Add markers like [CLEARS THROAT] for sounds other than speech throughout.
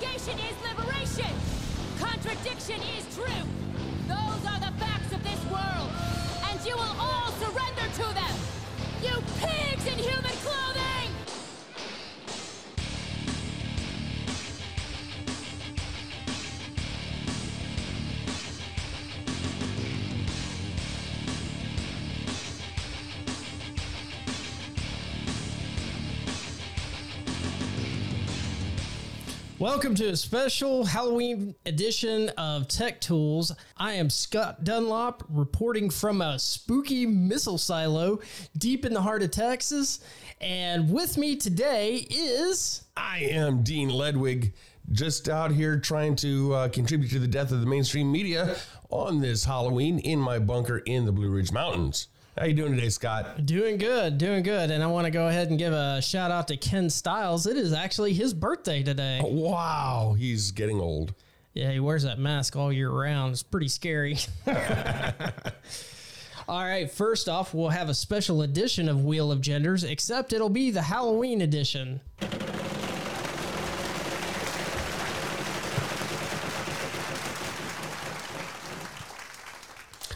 Segregation is liberation. Contradiction is truth. Those are the facts of this world, and you will all surrender to them. You pigs in human clothing! Welcome to a special Halloween edition of Tech Tools. I am Scott Dunlop reporting from a spooky missile silo deep in the heart of Texas. And with me today is. I am Dean Ledwig, just out here trying to uh, contribute to the death of the mainstream media on this Halloween in my bunker in the Blue Ridge Mountains. How you doing today, Scott? Doing good, doing good. And I want to go ahead and give a shout out to Ken Stiles. It is actually his birthday today. Wow, he's getting old. Yeah, he wears that mask all year round. It's pretty scary. [LAUGHS] [LAUGHS] All right, first off, we'll have a special edition of Wheel of Genders, except it'll be the Halloween edition.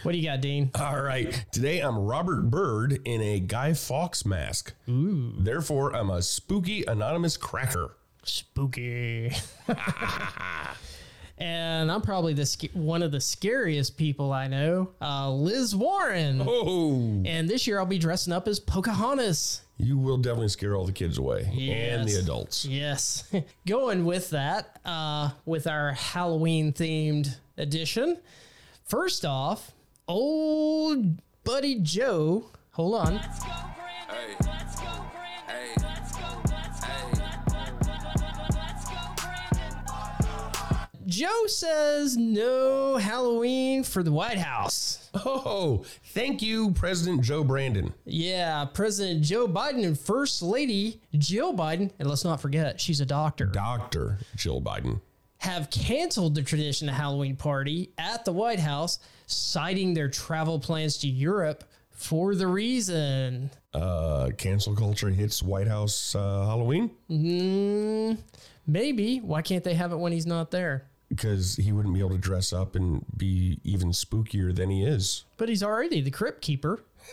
What do you got, Dean? All right, today I'm Robert Byrd in a Guy Fawkes mask. Ooh. Therefore, I'm a spooky anonymous cracker. Spooky. [LAUGHS] and I'm probably the sc- one of the scariest people I know, uh, Liz Warren. Oh, And this year I'll be dressing up as Pocahontas. you will definitely scare all the kids away and the adults. Yes. [LAUGHS] Going with that, uh, with our Halloween themed edition. First off, old buddy Joe. Hold on. Let's go, Brandon. Let's go, Brandon. Let's go, let's go, let's go, Brandon. Joe says no Halloween for the White House. Oh, thank you, President Joe Brandon. Yeah, President Joe Biden and First Lady Jill Biden, and let's not forget, she's a doctor, Dr. Jill Biden. have canceled the tradition of Halloween party at the White House, citing their travel plans to Europe for the reason. Uh, cancel culture hits White House uh, Halloween Mm, maybe. Why can't they have it when he's not there? because he wouldn't be able to dress up and be even spookier than he is. But he's already the crypt keeper. [LAUGHS]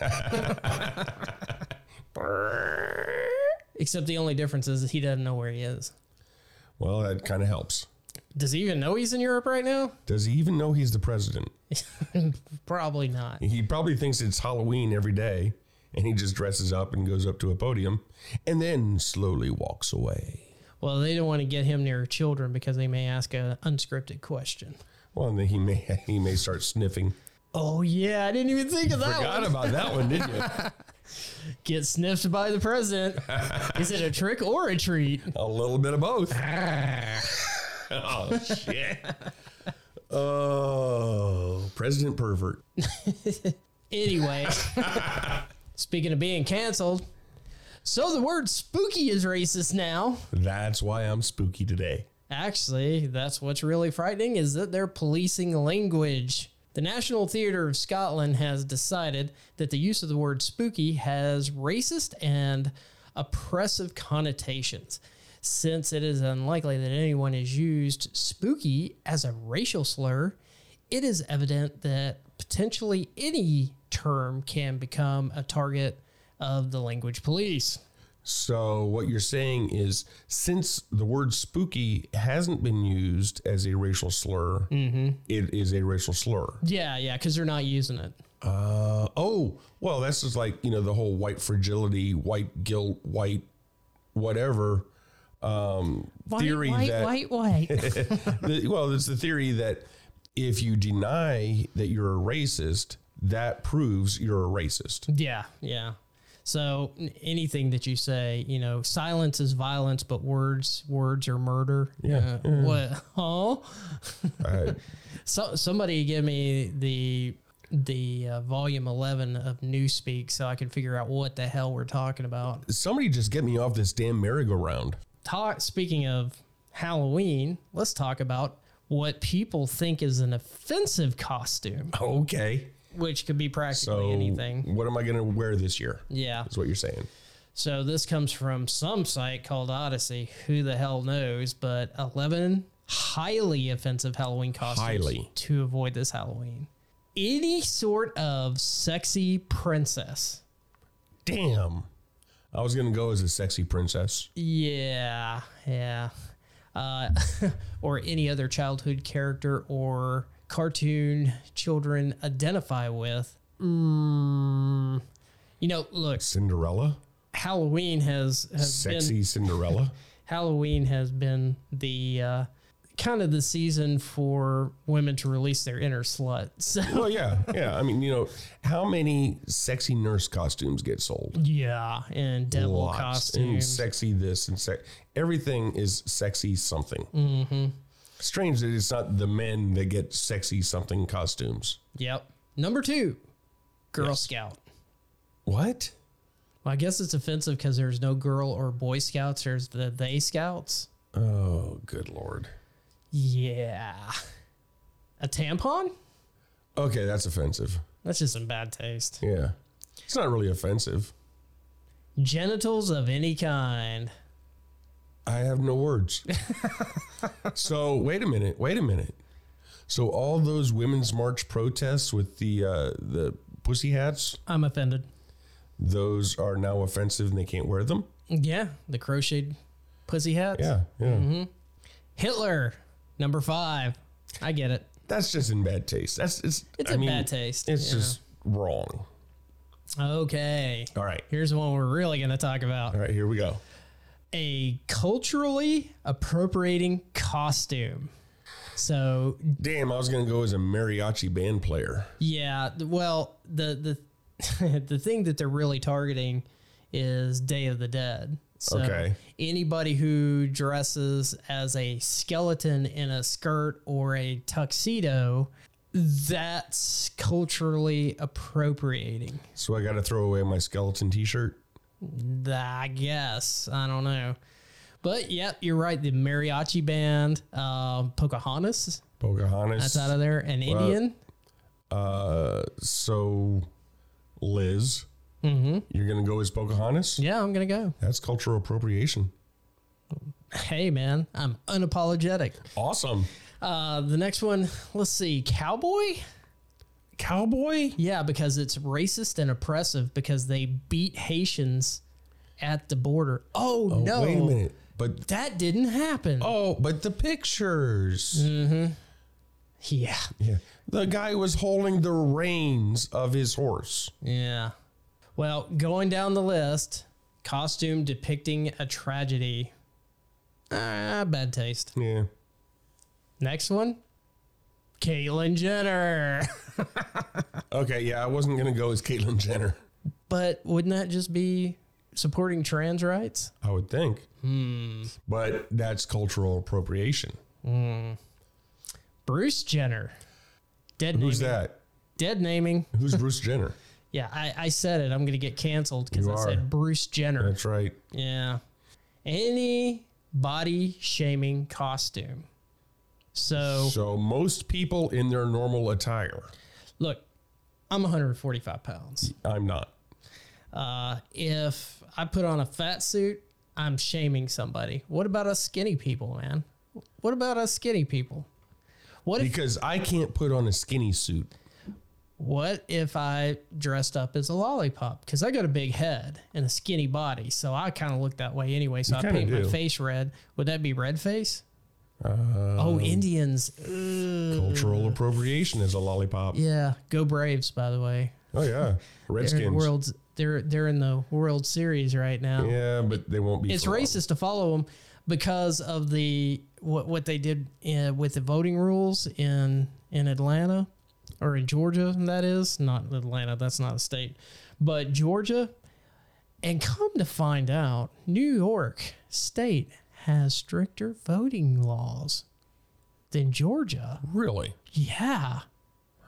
Except the only difference is he doesn't know where he is. Well, that kind of helps. Does he even know he's in Europe right now? Does he even know he's the president? [LAUGHS] Probably not. He probably thinks it's Halloween every day and he just dresses up and goes up to a podium and then slowly walks away. Well, they don't want to get him near children because they may ask an unscripted question. Well, and then he may [LAUGHS] he may start sniffing. Oh yeah, I didn't even think of that Forgot one. about that one, didn't you? [LAUGHS] Get sniffed by the president. Is it a trick or a treat? A little bit of both. Oh shit. [LAUGHS] Oh, President Pervert. [LAUGHS] Anyway, speaking of being canceled, so the word spooky is racist now. That's why I'm spooky today. Actually, that's what's really frightening is that they're policing language. The National Theatre of Scotland has decided that the use of the word spooky has racist and oppressive connotations. Since it is unlikely that anyone has used spooky as a racial slur, it is evident that potentially any term can become a target of the language police. So what you're saying is, since the word spooky hasn't been used as a racial slur, it is a racial slur. Yeah, yeah, because they're not using it. Uh, oh, well, that's just like you know the whole white fragility, white guilt, white whatever um, theory that white, white. [LAUGHS] the, well, it's the theory that if you deny that you're a racist, that proves you're a racist. yeah, yeah. So anything that you say, you know, silence is violence, but words, words are murder. Yeah. Uh, what? Huh? Uh, [LAUGHS] So somebody give me the the uh, volume eleven of Newspeak so I can figure out what the hell we're talking about. somebody just get me off this damn merry-go-round. Talk. Speaking of Halloween, let's talk about what people think is an offensive costume, Okay. which could be practically So anything. what am I going to wear this year? Yeah. That's what you're saying. So this comes from some site called Odyssey. Who the hell knows? But 11 highly offensive Halloween costumes Highly. to avoid this Halloween. Any sort of sexy princess. Damn. I was gonna go as a sexy princess. Yeah, yeah. Uh, [LAUGHS] or any other childhood character or cartoon children identify with. Mm, you know, look, Cinderella. Halloween has has been Sexy Cinderella. [LAUGHS] Halloween has been the uh, kind of the season for women to release their inner slut. [LAUGHS] So well, yeah, yeah. I mean, you know, how many sexy nurse costumes get sold? yeah, and devil Lots. And sexy this and sex. Everything is sexy something. Mm-hmm. Strange that it's not the men that get sexy something costumes. Yep. Number two, Girl Yes. Scout. What? Well, I guess it's offensive because there's no girl or boy scouts. There's the they scouts. Oh, good lord. Yeah. A tampon? Okay, that's offensive. That's just some bad taste. Yeah, it's not really offensive. Genitals of any kind. I have no words. [LAUGHS] so wait a minute. Wait a minute. So all those women's march protests with the uh, the pussy hats, I'm offended. those are now offensive and they can't wear them. Yeah, the crocheted pussy hats. Yeah, yeah. Hitler, number five. I get it. That's just in bad taste. That's it's. It's I in mean, bad taste. It's yeah. just wrong. Okay. All right. Here's one we're really going to talk about All right. Here we go. a culturally appropriating costume. So, Damn, I was gonna go as a mariachi band player. yeah, well, the the [LAUGHS] the thing that they're really targeting is Day of the Dead. So Okay. anybody who dresses as a skeleton in a skirt or a tuxedo, that's culturally appropriating. So I got to throw away my skeleton T-shirt. I guess. I don't know. But yep, you're right. The mariachi band, um, Pocahontas, Pocahontas. that's out of there. An Indian. Uh, so Liz, you're gonna go as Pocahontas. Yeah, I'm going to go. That's cultural appropriation. Hey, man, I'm unapologetic. Awesome. Uh, the next one, let's see, Cowboy? Cowboy. Yeah, because it's racist and oppressive because they beat Haitians at the border. Oh, no. Wait a minute. But That didn't happen. oh, but the pictures. Mm. Yeah. Yeah. The guy was holding the reins of his horse. Yeah. Well, going down the list, costume depicting a tragedy. Ah, bad taste. Yeah. Next one, Caitlyn Jenner. [LAUGHS] Okay. Yeah, I wasn't gonna go as Caitlyn Jenner. but wouldn't that just be supporting trans rights? I would think. Hmm. But that's cultural appropriation. Bruce Jenner. Dead Who's naming. that? Dead naming. Who's [LAUGHS] Bruce Jenner? Yeah, I, I said it. I'm going to get canceled because You I are. said Bruce Jenner. That's right. Yeah. Any body shaming costume. So, So most people in their normal attire. look, I'm 145 pounds. I'm not. Uh, if I put on a fat suit, I'm shaming somebody. What about us skinny people, man? What about us skinny people? What if Because I can't put on a skinny suit. What if I dressed up as a lollipop? Because I got a big head and a skinny body, so I kind of look that way anyway. So I kinda paint my face red. Would that be red face? Uh, oh, Indians. Ugh. cultural appropriation is a lollipop. Yeah, go Braves, by the way. Oh yeah, [LAUGHS] They're in Redskins. World. They're they're in the World Series right now. Yeah, but they won't be. it's for long. racist to follow them because of the what what they did uh, with the voting rules in in Atlanta or in Georgia. That is not Atlanta. That's not a state, but Georgia. And come to find out, New York State has stricter voting laws than Georgia. Really? Yeah,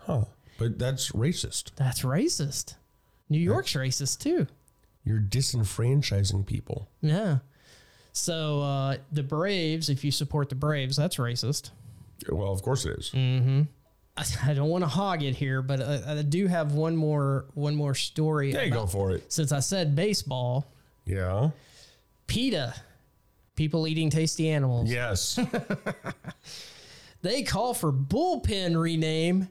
Huh? But that's racist. that's racist. New York's racist too. You're disenfranchising people. Yeah. So uh, the Braves, if you support the Braves, that's racist. Well, of course it is. I, I don't want to hog it here, but I, I do have one more one more story. Yeah, about- go for it. Since I said baseball, Yeah. PETA, people eating tasty animals. Yes. [LAUGHS] They call for bullpen rename,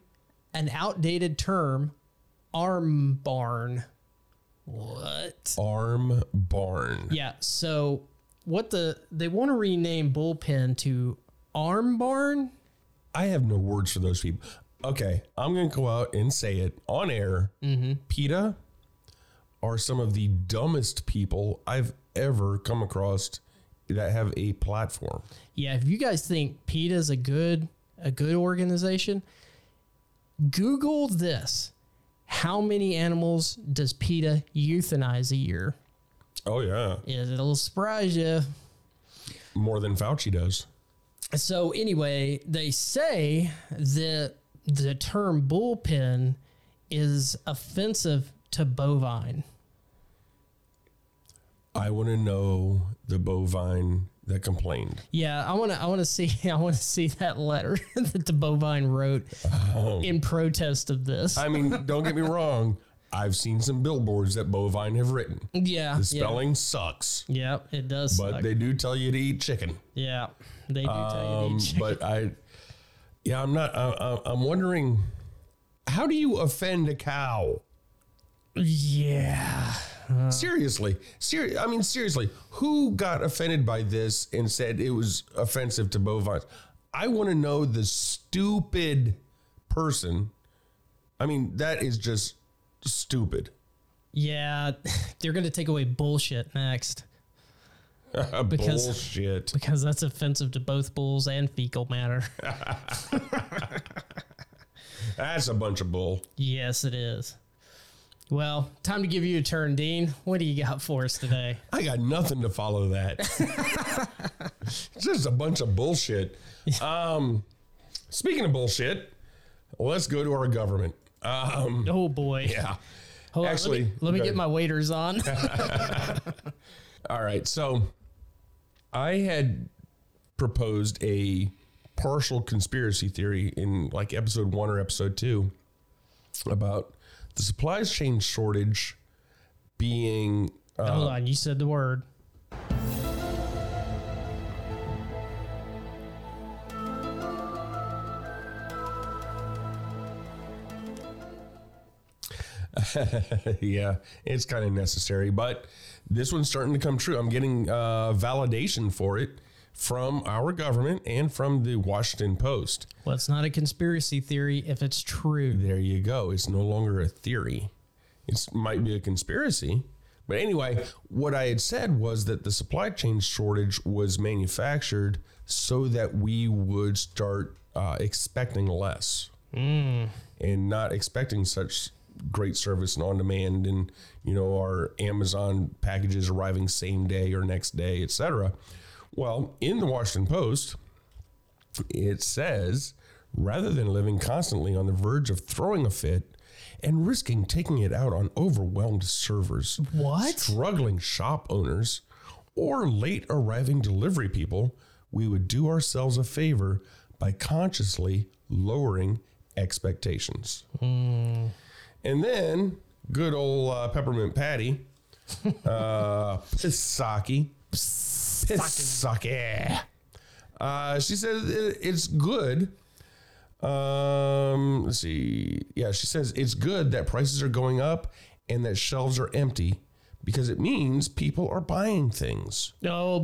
an outdated term, arm barn. What? Arm barn. Yeah, so what the they want to rename bullpen to arm barn? I have no words for those people. Okay, I'm going to go out and say it on air. Mm-hmm. PETA are some of the dumbest people I've ever come across that have a platform. Yeah, if you guys think PETA is a good a good organization, Google this. How many animals does PETA euthanize a year? Oh, yeah. It'll surprise you. More than Fauci does. So anyway, they say that the term bullpen is offensive to bovine. I want to know the bovine that complained. Yeah, I want to. I want to see. [LAUGHS] I want to see that letter [LAUGHS] that the bovine wrote oh. in protest of this. I mean, don't get me wrong. [LAUGHS] I've seen some billboards that bovine have written. yeah, The spelling sucks, Yeah, yeah it does. but suck. they do tell you to eat chicken. yeah, they do tell you to Um, eat chicken. but I, yeah, I'm not. I, I'm wondering, how do you offend a cow? Yeah, seriously, ser- I mean, seriously, who got offended by this and said it was offensive to bovines? I want to know the stupid person. I mean, that is just stupid. yeah, [LAUGHS] they're gonna take away bullshit next [LAUGHS] Because- Bullshit. because that's offensive to both bulls and fecal matter. [LAUGHS] That's a bunch of bull. yes, it is. Well, time to give you a turn, Dean. What do you got for us today? I got nothing to follow that. it's just a bunch of bullshit. Um, speaking of bullshit, let's go to our government. Um, Oh boy. yeah. Hold on, Actually, let me, let me get my waiters on. [LAUGHS] [LAUGHS] All right. So I had proposed a partial conspiracy theory in like episode one or episode two about the supplies chain shortage being uh, Hold on, you said the word. [LAUGHS] yeah, it's kind of necessary, but this one's starting to come true. I'm getting uh, validation for it from our government and from the Washington Post. Well, it's not a conspiracy theory if it's true. There you go. It's no longer a theory. It might be a conspiracy. But anyway, what I had said was that the supply chain shortage was manufactured so that we would start uh, expecting less and not expecting such great service and on demand and you know our Amazon packages arriving same day or next day, etc. Well, in the Washington Post, it says rather than living constantly on the verge of throwing a fit and risking taking it out on overwhelmed servers, What? struggling shop owners, or late arriving delivery people, we would do ourselves a favor by consciously lowering expectations. Hmm. And then good old uh, Peppermint Patty, [LAUGHS] uh, Pisaki, Pisaki. Uh, she says it- it's good. Um, let's see. Yeah, she says it's good that prices are going up and that shelves are empty because it means people are buying things. Oh,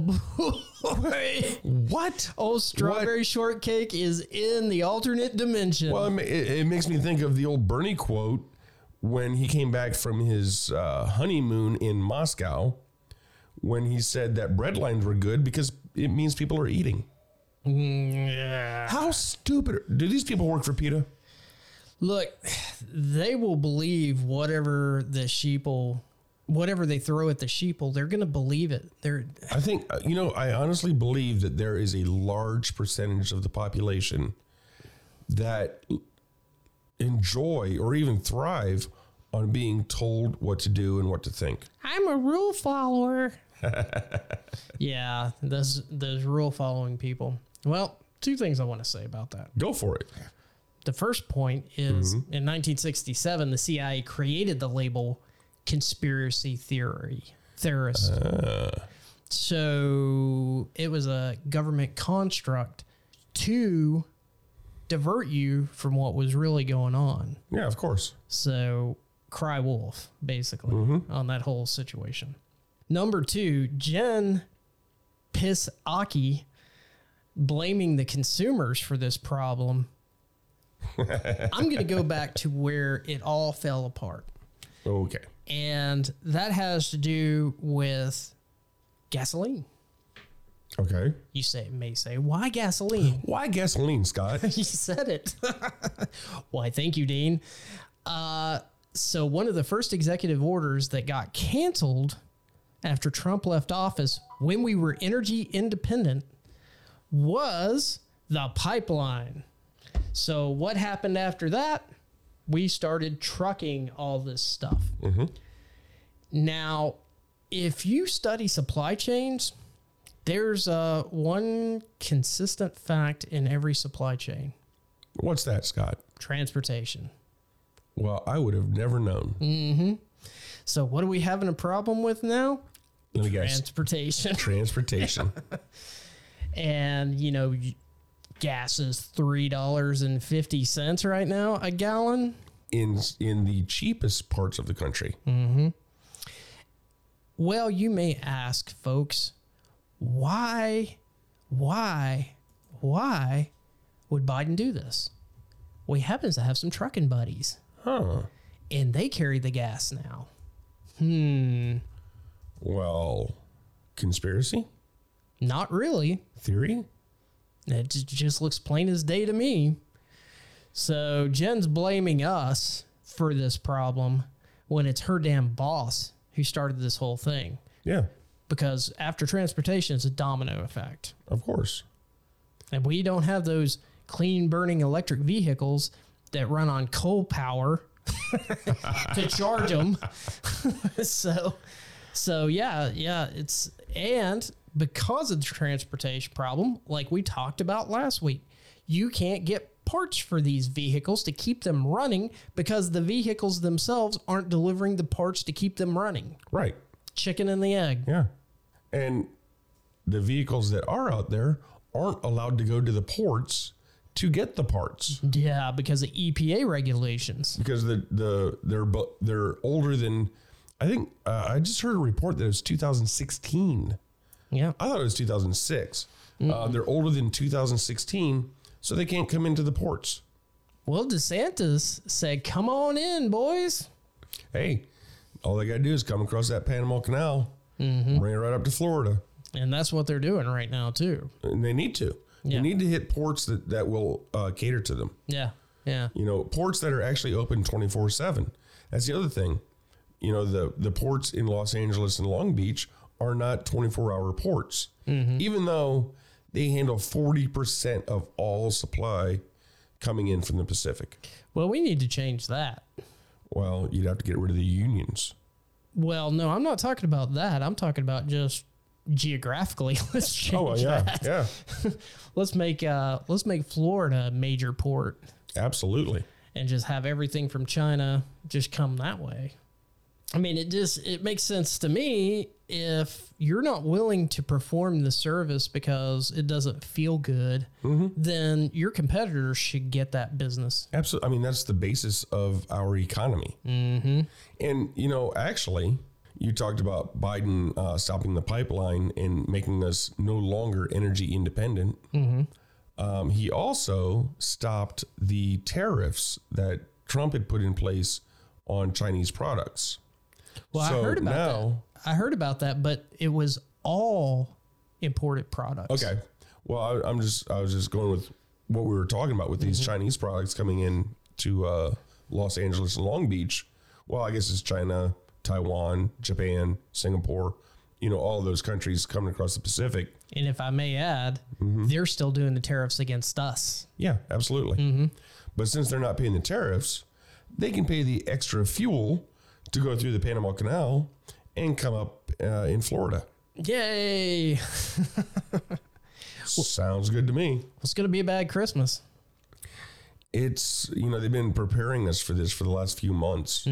boy. What? oh, strawberry shortcake is in the alternate dimension. Well, it, it makes me think of the old Bernie quote when he came back from his uh, honeymoon in Moscow when he said that bread lines were good because it means people are eating. yeah. How stupid are, do these people work for PETA? Look, they will believe whatever the sheeple, whatever they throw at the sheeple, they're going to believe it. They're I think, uh, you know, I honestly believe that there is a large percentage of the population that enjoy or even thrive on being told what to do and what to think. I'm a rule follower. [LAUGHS] yeah, those those rule following people. Well, two things I want to say about that. Go for it. The first point is mm-hmm. in 1967, the CIA created the label conspiracy theory. terrorists. Ah. So it was a government construct to divert you from what was really going on. Yeah, of course. So cry wolf, basically, mm-hmm. on that whole situation. Number two, Jen Piss Aki blaming the consumers for this problem. [LAUGHS] I'm going to go back to where it all fell apart. Okay. And that has to do with gasoline. Okay. You say may say, why gasoline? [LAUGHS] Why gasoline, Scott? [LAUGHS] you said it. [LAUGHS] Why, thank you, Dean. Uh, so, one of the first executive orders that got canceled after Trump left office when we were energy independent was the pipeline. So, what happened after that? We started trucking all this stuff. Now, if you study supply chains, there's uh, one consistent fact in every supply chain What's that, Scott? transportation. Well, I would have never known. So, what are we having a problem with now? Let me guess. Transportation. [LAUGHS] Transportation. [LAUGHS] and, you know, gas is $3.50 right now a gallon. in in the cheapest parts of the country. Well, you may ask, folks, why, why, why would Biden do this? Well, he happens to have some trucking buddies, Huh. and they carry the gas now. Hmm. Well, conspiracy Not really. theory. It just looks plain as day to me. So Jen's blaming us for this problem when it's her damn boss who started this whole thing. Yeah, Because after transportation, it's a domino effect. of course. And we don't have those clean burning electric vehicles that run on coal power [LAUGHS] to charge them. [LAUGHS] so, so yeah, yeah, it's and because of the transportation problem, like we talked about last week, you can't get parts for these vehicles to keep them running because the vehicles themselves aren't delivering the parts to keep them running. Right. Chicken and the egg. Yeah. And the vehicles that are out there aren't allowed to go to the ports to get the parts Yeah, because of EPA regulations. because the the they're they're older than I think uh, I just heard a report that it was 2016. Yeah. I thought it was 2006. Uh, they're older than 2016, so they can't come into the ports. Well, DeSantis said, "Come on in, boys." Hey, all they got to do is come across that Panama Canal, bring it right up to Florida. And that's what they're doing right now too. and they need to. Yeah. They need to hit ports that that will uh, cater to them. Yeah. Yeah. You know, ports that are actually open twenty four seven. That's the other thing. You know, the the ports in Los Angeles and Long Beach are not twenty four hour ports, even though they handle forty percent of all supply coming in from the Pacific. Well, we need to change that. Well, you'd have to get rid of the unions. Well, no, I'm not talking about that. I'm talking about just geographically. [LAUGHS] Let's change Oh yeah, that. yeah, [LAUGHS] Let's make uh let's make Florida a major port absolutely. and just have everything from China just come that way. I mean, it just it makes sense to me if you're not willing to perform the service because it doesn't feel good, then your competitors should get that business. Absolutely. I mean, that's the basis of our economy. Mm-hmm. And, you know, actually, you talked about Biden uh, stopping the pipeline and making us no longer energy independent. Um, he also stopped the tariffs that Trump had put in place on Chinese products. Well, I heard about now- that. I heard about that, but it was all imported products. Okay. Well, I, I'm just I was just going with what we were talking about with these Chinese products coming in to uh, Los Angeles and Long Beach. Well, I guess it's China, Taiwan, Japan, Singapore. You know, all those countries coming across the Pacific. And if I may add, Mm-hmm. they're still doing the tariffs against us. Yeah, absolutely. But since they're not paying the tariffs, they can pay the extra fuel to go through the Panama Canal and come up uh, in Florida. Yay! [LAUGHS] Sounds good to me. It's going to be a bad Christmas. it's you know they've been preparing us for this for the last few months.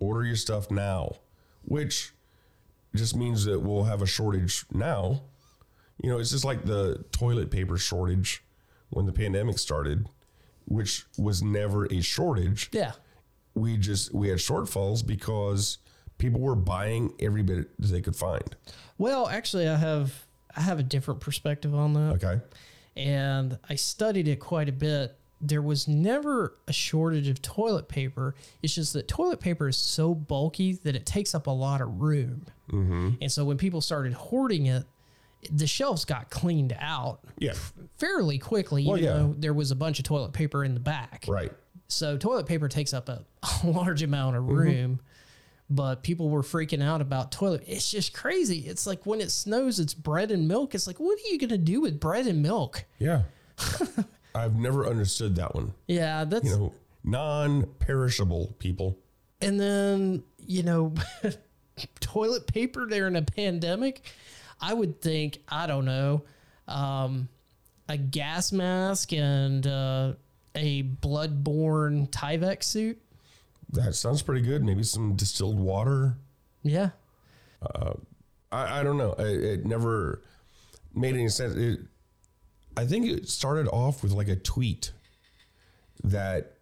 Order your stuff now, which just means that we'll have a shortage now. You know, it's just like the toilet paper shortage when the pandemic started, which was never a shortage. Yeah. We just we had shortfalls because people were buying every bit they could find. Well, actually, I have I have a different perspective on that, Okay. and I studied it quite a bit. There was never a shortage of toilet paper. It's just that toilet paper is so bulky that it takes up a lot of room, mm-hmm. and so when people started hoarding it, the shelves got cleaned out Yeah. fairly quickly. Even yeah. though there was a bunch of toilet paper in the back, Right. So toilet paper takes up a, [LAUGHS] a large amount of room, but people were freaking out about toilet. It's just crazy. It's like when it snows, it's bread and milk. It's like, what are you going to do with bread and milk? Yeah. [LAUGHS] I've never understood that one. Yeah, that's You know, non-perishable people. and then you know, [LAUGHS] toilet paper during a pandemic. I would think I don't know, um, a gas mask and uh, a bloodborne Tyvek suit. That sounds pretty good. Maybe some distilled water. Yeah. I, I don't know. It, it never made any sense. It, I think it started off with like a tweet that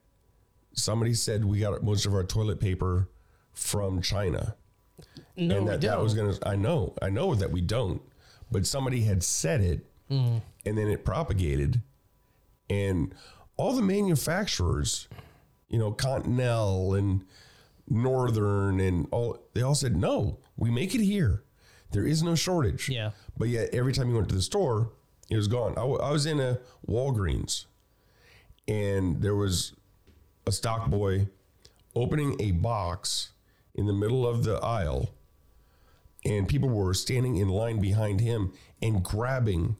somebody said we got most of our toilet paper from China. No, and we that, that don't. was going to, I know, I know that we don't, but somebody had said it Mm. and then it propagated. And all the manufacturers, you know, Continental and Northern and all, they all said, no, we make it here. There is no shortage. Yeah. But yet, every time you went to the store, it was gone. I, w- I was in a Walgreens and there was a stock boy opening a box in the middle of the aisle, and people were standing in line behind him and grabbing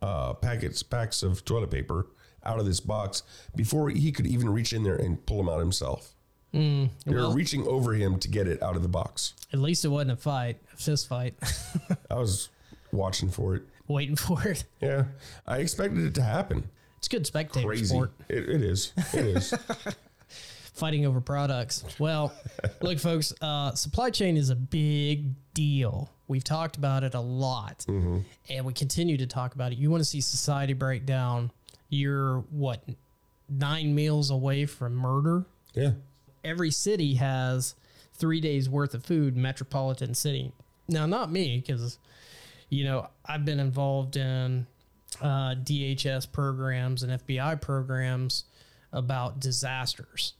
uh, packets, packs of toilet paper out of this box before he could even reach in there and pull him out himself. they were reaching over him to get it out of the box. At least it wasn't a fight, a fist fight. [LAUGHS] I was watching for it. Waiting for it. Yeah, I expected it to happen. It's good spectator Crazy. sport. It, it is. It is. [LAUGHS] Fighting over products. Well, look, folks, uh, supply chain is a big deal. We've talked about it a lot, and we continue to talk about it. You want to see society break down? You're what nine meals away from murder. yeah. every city has three days worth of food metropolitan city. Now not me because you know i've been involved in uh, dhs programs and fbi programs about disasters.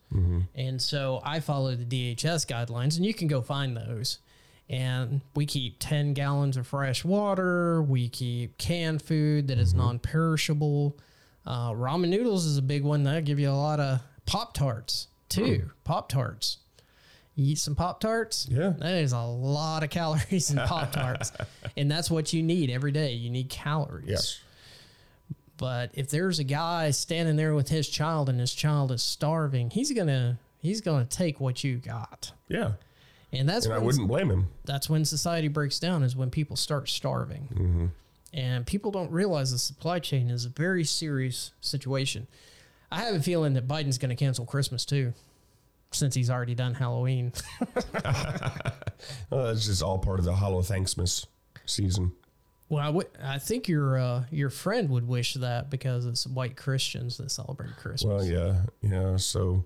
And so i follow the dhs guidelines and you can go find those. And we keep 10 gallons of fresh water. We keep canned food that is non-perishable uh, ramen noodles is a big one that give you a lot of pop tarts too. Pop tarts you eat some pop tarts Yeah. that is a lot of calories in [LAUGHS] pop tarts and that's what you need every day. You need calories. Yes. but if there's a guy standing there with his child and his child is starving he's gonna he's gonna take what you got. Yeah. and that's And I wouldn't blame him. that's when society breaks down is when people start starving and people don't realize the supply chain is a very serious situation i have a feeling that biden's going to cancel christmas too since he's already done halloween [LAUGHS] Oh, that's just all part of the Hollow Thanksmas season. well I think your uh, your friend would wish that because it's white christians that celebrate christmas Well, yeah, yeah. So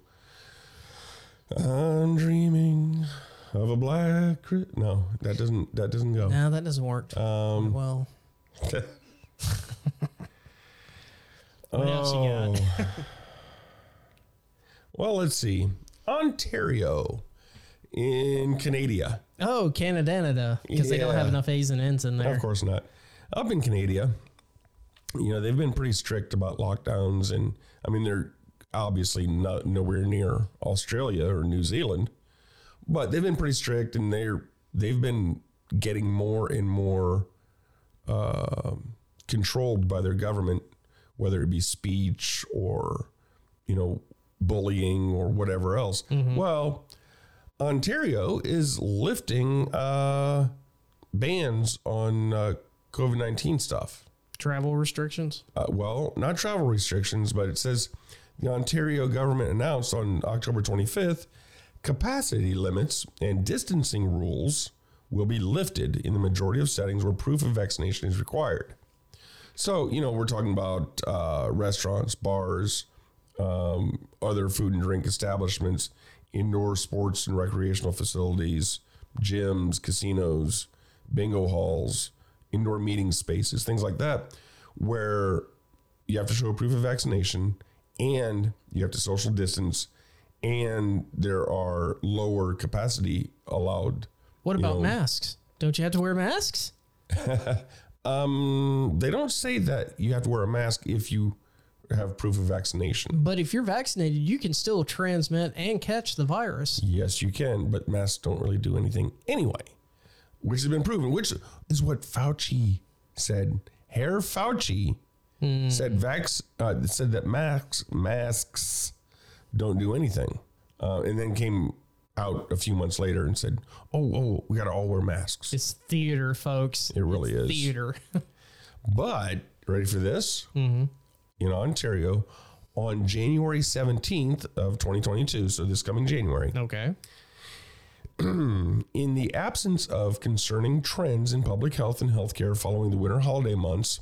I'm dreaming of a black. Chri- No, that doesn't. That doesn't go. no that doesn't work Um, well [LAUGHS] What else you got? Oh. [LAUGHS] well, let's see. Ontario in Canada. Oh, Canada, though. because they don't have enough A's and N's in there. Of course not. Up in Canada, you know, they've been pretty strict about lockdowns. And I mean, they're obviously not nowhere near Australia or New Zealand, but they've been pretty strict and they're, they've been getting more and more um controlled by their government, whether it be speech or, you know, bullying or whatever else. Well, Ontario is lifting uh, bans on uh, COVID 19 stuff. Travel restrictions. Uh, well, not travel restrictions, but it says the Ontario government announced on October 25th capacity limits and distancing rules will be lifted in the majority of settings where proof of vaccination is required. So, you know, we're talking about uh, restaurants, bars, um, other food and drink establishments, indoor sports and recreational facilities, gyms, casinos, bingo halls, indoor meeting spaces, things like that, where you have to show proof of vaccination and you have to social distance and there are lower capacity allowed. What you about know. masks? Don't you have to wear masks? [LAUGHS] Um, they don't say that you have to wear a mask if you have proof of vaccination. But if you're vaccinated, you can still transmit and catch the virus. Yes, you can, but masks don't really do anything anyway, which has been proven, which is what Fauci said. Herr Fauci said vax uh, said that masks masks don't do anything, uh, and then came out a few months later and said, "Oh, oh, we got to all wear masks." It's theater, folks. It really is. Theater. [LAUGHS] But ready for this? Mm-hmm. In Ontario, on January seventeenth of twenty twenty two, so this coming January, okay. [CLEARS THROAT] in the absence of concerning trends in public health and healthcare following the winter holiday months,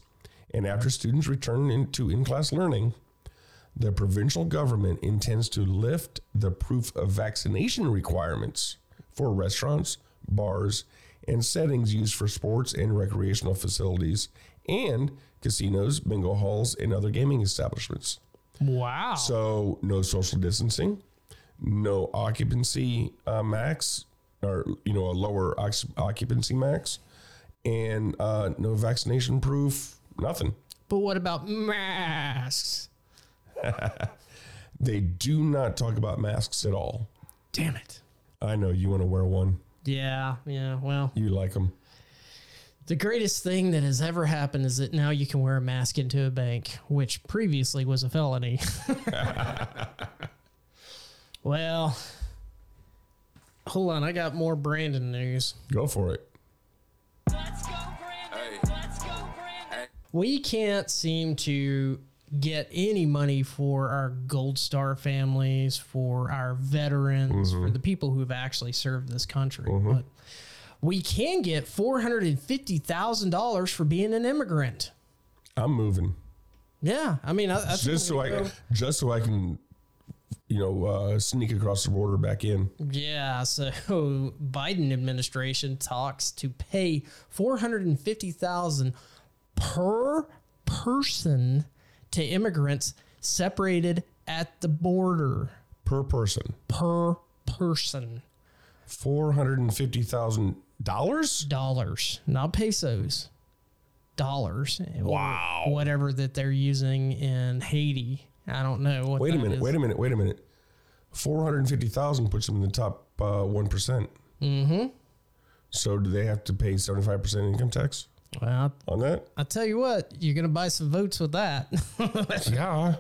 and after students return into in class learning, the provincial government intends to lift the proof of vaccination requirements for restaurants, bars, and settings used for sports and recreational facilities, and casinos, bingo halls, and other gaming establishments. Wow. So no social distancing, no occupancy uh, max, or you know a lower ox- occupancy max, and uh, no vaccination proof. Nothing. but what about masks? [LAUGHS] They do not talk about masks at all. Damn it. I know you want to wear one. Yeah, yeah. Well, You like them. the greatest thing that has ever happened is that now you can wear a mask into a bank, which previously was a felony. [LAUGHS] well, hold on. I got more Brandon news. Go for it. Let's go, Brandon. Let's go, Brandon. we can't seem to get any money for our gold star families for our veterans for the people who have actually served this country. But we can get $450000 for being an immigrant. I'm moving. Yeah i mean I, just so I just so I can, you know, uh, sneak across the border back in. Yeah, so [LAUGHS] Biden administration talks to pay 450,000 per person to immigrants separated at the border per person. per person. Four hundred and fifty thousand dollars. Dollars, not pesos. Dollars. Wow. Whatever that they're using in Haiti. I don't know what Wait a minute. is. Wait a minute. Wait a minute. Four hundred fifty thousand puts them in the top uh, one mm-hmm. So do they have to pay seventy five percent income tax Well, on that? I tell you what, you're going to buy some votes with that. [LAUGHS] Yeah.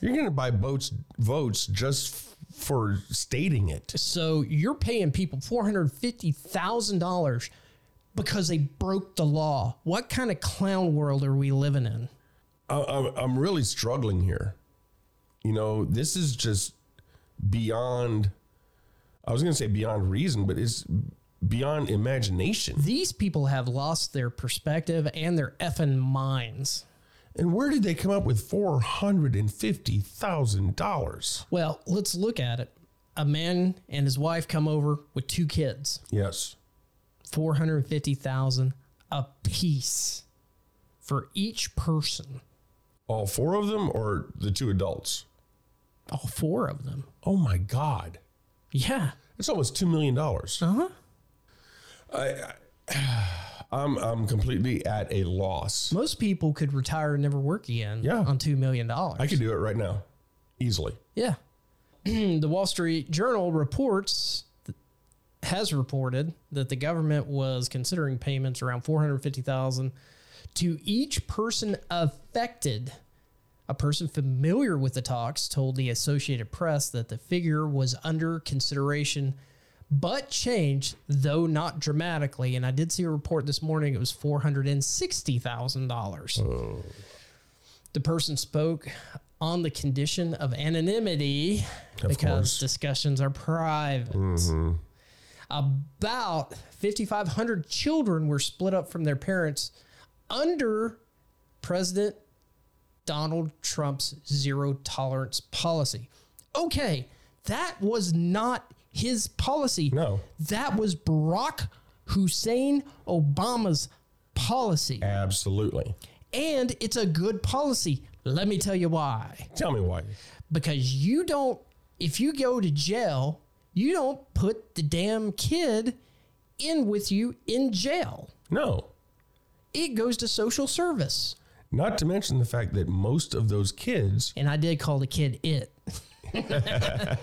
You're gonna buy boats votes just f- for stating it. So you're paying people four hundred fifty thousand dollars because they broke the law. What kind of clown world are we living in? I, I'm, I'm really struggling here. You know, this is just beyond. I was gonna say beyond reason, but it's beyond imagination. These people have lost their perspective and their effing minds. And where did they come up with four hundred and fifty thousand dollars? Well, let's look at it. A man and his wife come over with two kids, Yes. four hundred fifty thousand a piece for each person. All four of them or the two adults? All four of them. Oh my God. Yeah. It's almost $2 million. Uh-huh. Uh [SIGHS] huh. I'm, I'm completely at a loss. Most people could retire and never work again. Yeah. On two million dollars. I could do it right now, easily. Yeah. [CLEARS THROAT] the Wall Street Journal reports has reported that the government was considering payments around 450,000 to each person affected. A person familiar with the talks told the Associated Press that the figure was under consideration but changed, though not dramatically. And I did see a report this morning, it was $460,000. The person spoke on the condition of anonymity Of because course. discussions are private. Mm-hmm. About 5,500 children were split up from their parents under President Donald Trump's zero tolerance policy. Okay, that was not his policy. No. That was Barack Hussein Obama's policy. Absolutely. And it's a good policy. Let me tell you why. Tell me why. Because you don't, if you go to jail, you don't put the damn kid in with you in jail. No. It goes to social service. Not to mention the fact that most of those kids, And I did call the kid it. [LAUGHS]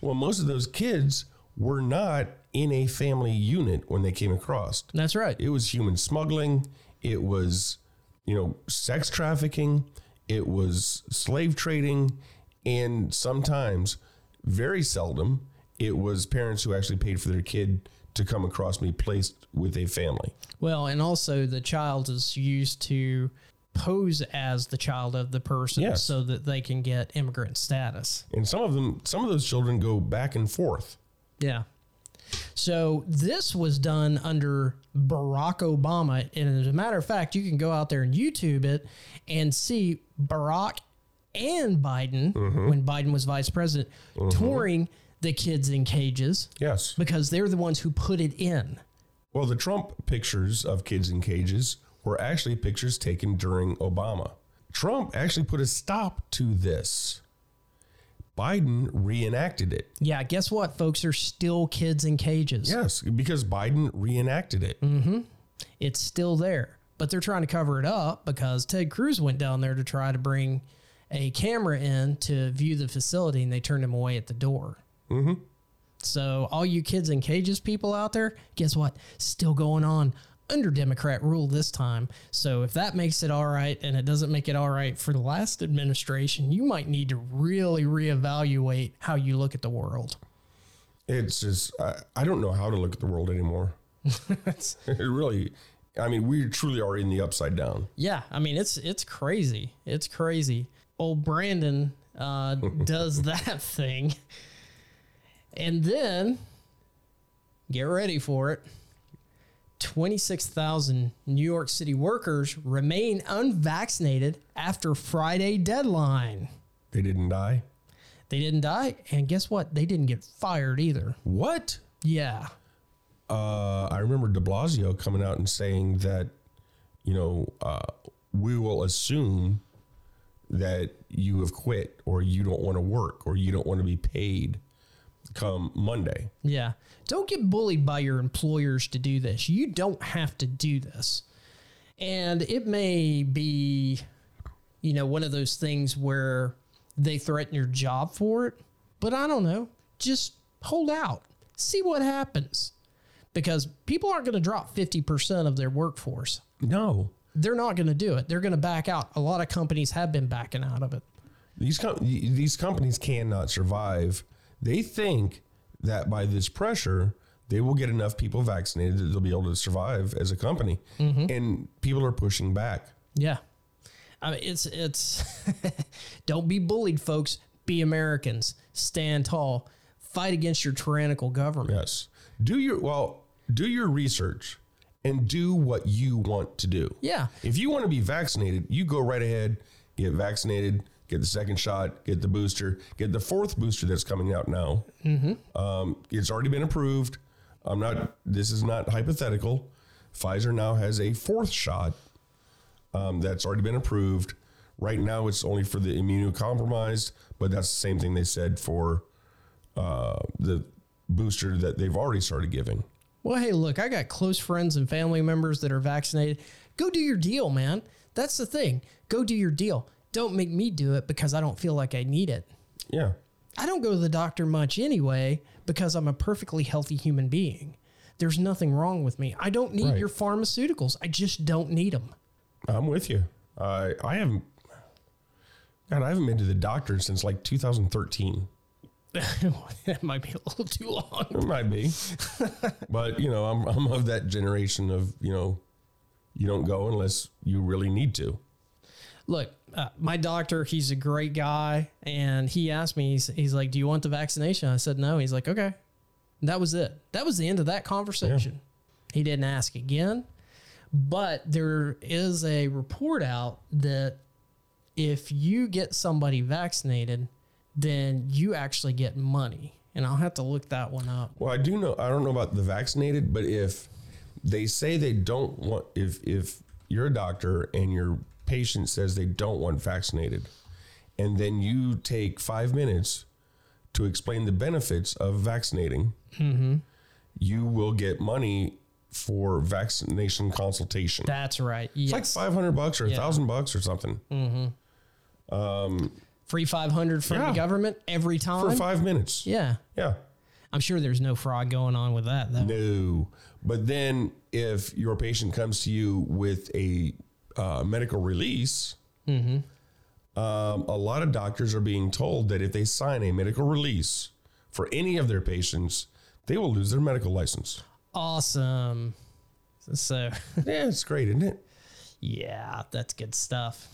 well, most of those kids were not in a family unit when they came across. That's right. It was human smuggling. It was, you know, sex trafficking. It was slave trading. And sometimes, very seldom, it was parents who actually paid for their kid to come across me placed with a family. Well, and also the child is used to pose as the child of the person Yes. so that they can get immigrant status. And some of them, some of those children go back and forth. Yeah. So this was done under Barack Obama. And as a matter of fact, you can go out there and YouTube it and see Barack and Biden, mm-hmm. when Biden was vice president, mm-hmm. touring the kids in cages Yes. because they're the ones who put it in. Well, the Trump pictures of kids in cages were actually pictures taken during Obama. Trump actually put a stop to this. Biden reenacted it. Yeah, guess what, folks? There's still kids in cages. Yes, because Biden reenacted it. Mm-hmm. It's still there, but they're trying to cover it up because Ted Cruz went down there to try to bring a camera in to view the facility and they turned him away at the door. Mm-hmm. So, all you kids in cages people out there, guess what? Still going on under Democrat rule this time. So, if that makes it all right and it doesn't make it all right for the last administration, you might need to really reevaluate how you look at the world. It's just, I, I don't know how to look at the world anymore. [LAUGHS] [LAUGHS] it really, I mean, we truly are in the upside down. Yeah, I mean it's it's crazy. It's crazy. Old Brandon uh, [LAUGHS] does that thing, and then get ready for it. Twenty six thousand New York City workers remain unvaccinated after Friday deadline. They didn't die. They didn't die, and guess what? They didn't get fired either. What? Yeah, uh, I remember De Blasio coming out and saying that, you know, uh, we will assume that you have quit or you don't want to work or you don't want to be paid come Monday. Yeah. Don't get bullied by your employers to do this. You don't have to do this. And it may be, you know, one of those things where they threaten your job for it, but I don't know. Just hold out, see what happens. Because people aren't going to drop 50% of their workforce. No. They're not going to do it. They're going to back out. A lot of companies have been backing out of it. These com- these companies cannot survive. They think that by this pressure, they will get enough people vaccinated that they'll be able to survive as a company. Mm-hmm. And people are pushing back. Yeah. I mean, it's it's [LAUGHS] don't be bullied, folks. Be Americans. Stand tall. Fight against your tyrannical government. Yes. Do your well, do your research and do what you want to do. Yeah. If you want to be vaccinated, you go right ahead, get vaccinated, get the second shot, get the booster, get the fourth booster that's coming out now. Mm-hmm. Um, it's already been approved. I'm not. This is not hypothetical. Pfizer now has a fourth shot um, that's already been approved. Right now, it's only for the immunocompromised, but that's the same thing they said for uh, the booster that they've already started giving. Well, hey, look, I got close friends and family members that are vaccinated. Go do your deal, man. That's the thing. Go do your deal. Don't make me do it because I don't feel like I need it. Yeah. I don't go to the doctor much anyway because I'm a perfectly healthy human being. There's nothing wrong with me. I don't need Right. your pharmaceuticals. I just don't need them. I'm with you. I I haven't. God, I haven't been to the doctor since like 2013. [LAUGHS] that might be a little too long. It might be, but you know, I'm I'm of that generation of you know, you don't go unless you really need to. Look, uh, my doctor, he's a great guy. And he asked me, he's, he's like, Do you want the vaccination? I said, No. He's like, Okay. That was it. That was the end of that conversation. He didn't ask again. But there is a report out that if you get somebody vaccinated, then you actually get money. And I'll have to look that one up. Well, I do know. I don't know about the vaccinated, but if they say they don't want, if if you're a doctor and your patient says they don't want vaccinated, and then you take five minutes to explain the benefits of vaccinating, you will get money for vaccination consultation. That's right. Yes. It's like five hundred bucks or a thousand bucks or something Um, Free 500 from Yeah. the government every time. for five minutes. yeah. Yeah. I'm sure there's no fraud going on with that, though. No. But then if your patient comes to you with a uh, medical release, um, a lot of doctors are being told that if they sign a medical release for any of their patients, they will lose their medical license. Awesome. So, [LAUGHS] Yeah, it's great, isn't it? yeah, that's good stuff.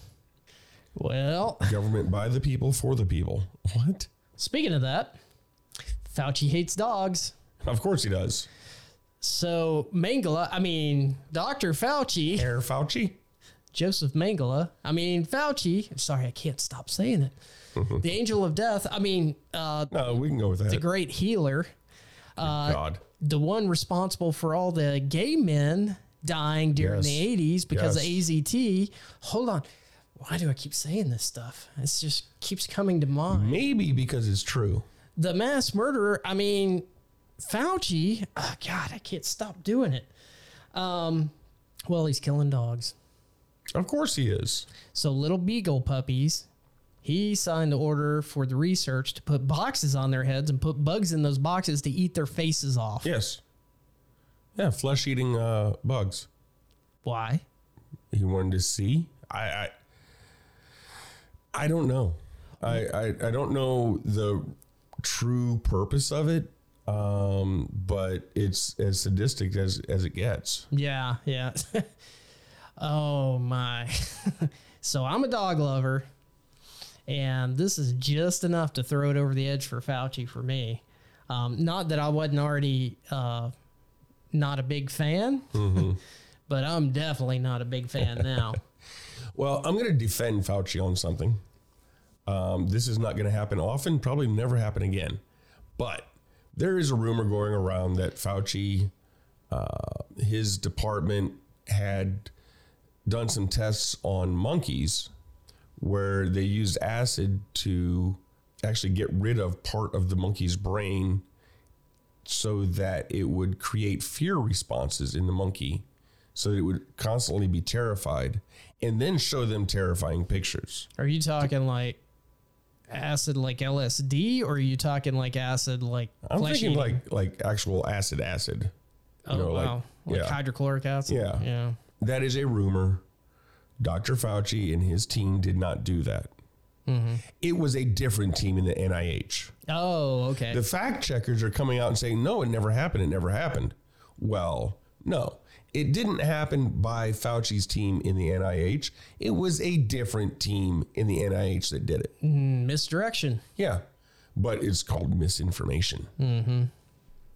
Well, Government by the people for the people. What? speaking of that, Fauci hates dogs. Of course he does. So, Mengele, I mean, Dr. Fauci, Air Fauci. Josef Mengele, I mean, Fauci, sorry, I can't stop saying it. the angel of death, I mean, uh, No, we can go with that. the great healer, Uh, God. the one responsible for all the gay men dying during Yes. the 80s because Yes. of AZT. Hold on. Why do I keep saying this stuff? It just keeps coming to mind. Maybe because it's true. The mass murderer, I mean, Fauci, oh God, I can't stop doing it. Um, well, he's killing dogs. Of course he is. So little beagle puppies, he signed the order for the research to put boxes on their heads and put bugs in those boxes to eat their faces off. Yes. Yeah, flesh eating uh, bugs. Why? he wanted to see. I I, I don't know. I, I I don't know the true purpose of it. Um, but it's as sadistic as as it gets. Yeah, yeah. [LAUGHS] oh my. [LAUGHS] so I'm a dog lover, and this is just enough to throw it over the edge for Fauci for me. Um, not that I wasn't already uh, not a big fan, [LAUGHS] but I'm definitely not a big fan [LAUGHS] now. Well, I'm going to defend Fauci on something. Um, this is not going to happen often, probably never happen again. But there is a rumor going around that Fauci, uh, his department, had done some tests on monkeys where they used acid to actually get rid of part of the monkey's brain so that it would create fear responses in the monkey so that it would constantly be terrified and then show them terrifying pictures. Are you talking like acid like LSD, or are you talking like acid like I'm thinking eating? like like actual acid acid. oh know, like- wow, like, yeah. hydrochloric acid? Yeah. yeah. That is a rumor. Dr. Fauci and his team did not do that. It was a different team in the NIH. Oh, okay. The fact checkers are coming out and saying, no, it never happened. It never happened. Well, no, it didn't happen by Fauci's team in the NIH. It was a different team in the NIH that did it. Misdirection. Yeah, but it's called misinformation. Mm-hmm.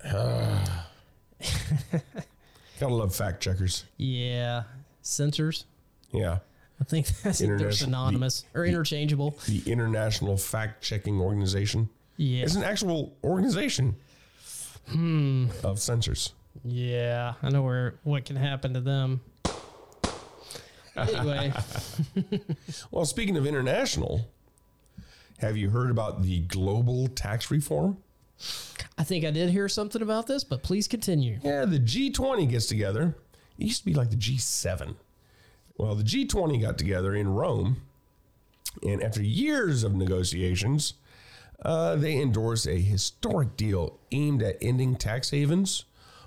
[SIGHS] [LAUGHS] Gotta love fact checkers. Yeah. Censors. Yeah. I think that's they're synonymous or interchangeable. The International Fact Checking Organization. Yeah. It's an actual organization hmm. of censors. Yeah. I know where what can happen to them. Anyway, [LAUGHS] Well, speaking of international, have you heard about the global tax reform? I think I did hear something about this, but please continue. Yeah, the G20 gets together. It used to be like the G7. Well, the G20 got together in Rome, and after years of negotiations, uh, they endorsed a historic deal aimed at ending tax havens,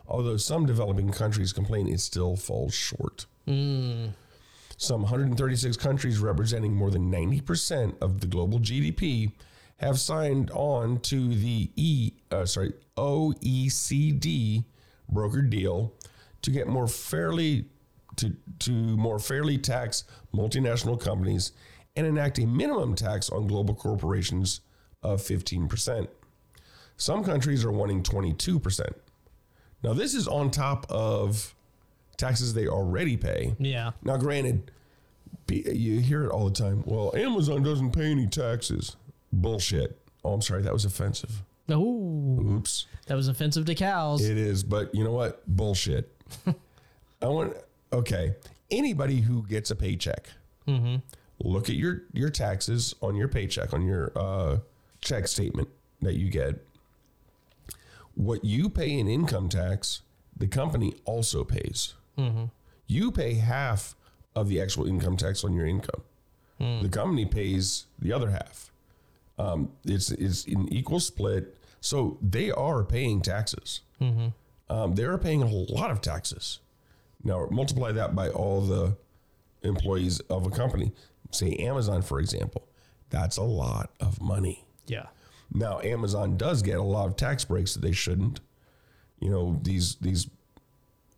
although some developing countries complain it still falls short. Some 136 countries representing more than 90% of the global GDP have signed on to the E uh, sorry OECD brokered deal to get more fairly to to more fairly tax multinational companies and enact a minimum tax on global corporations of 15%. Some countries are wanting 22%. Now, this is on top of taxes they already pay. Yeah. Now, granted, you hear it all the time. Well, Amazon doesn't pay any taxes. Bullshit. Oh, I'm sorry. That was offensive. Oh, Oops. that was offensive to cows. It is, but you know what? Bullshit. [LAUGHS] I want okay. Anybody who gets a paycheck, mm-hmm. look at your your taxes on your paycheck on your uh, check statement that you get. What you pay in income tax, the company also pays. Mm-hmm. You pay half of the actual income tax on your income. Mm. The company pays the other half. Um, it's it's an equal split, so they are paying taxes. Um, they are paying a lot of taxes. Now multiply that by all the employees of a company. Say Amazon, for example, that's a lot of money. yeah. Now Amazon does get a lot of tax breaks that they shouldn't. You know these these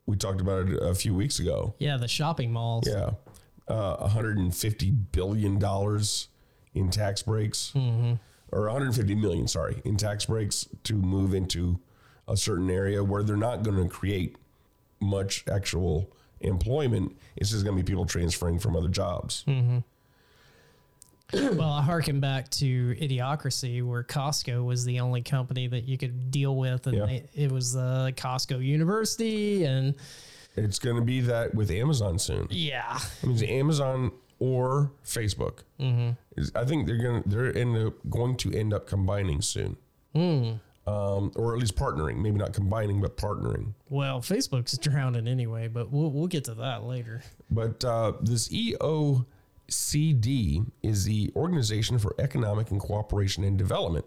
we talked about it a few weeks ago. Yeah, the shopping malls. Yeah, uh, 150 billion dollars in tax breaks, or 150 million, sorry, in tax breaks to move into a certain area where they're not going to create much actual employment. It's just going to be people transferring from other jobs. Well, I harken back to Idiocracy, where Costco was the only company that you could deal with, and Yeah. they, it was uh, Costco University, and It's going to be that with Amazon soon. yeah, I mean, Amazon or Facebook. Is- I think they're going to they're end up, going to end up combining soon, um, or at least partnering. Maybe not combining, but partnering. well, Facebook's drowning anyway, but we'll we'll get to that later. But uh, this EOCD is the Organization for Economic and Cooperation and Development.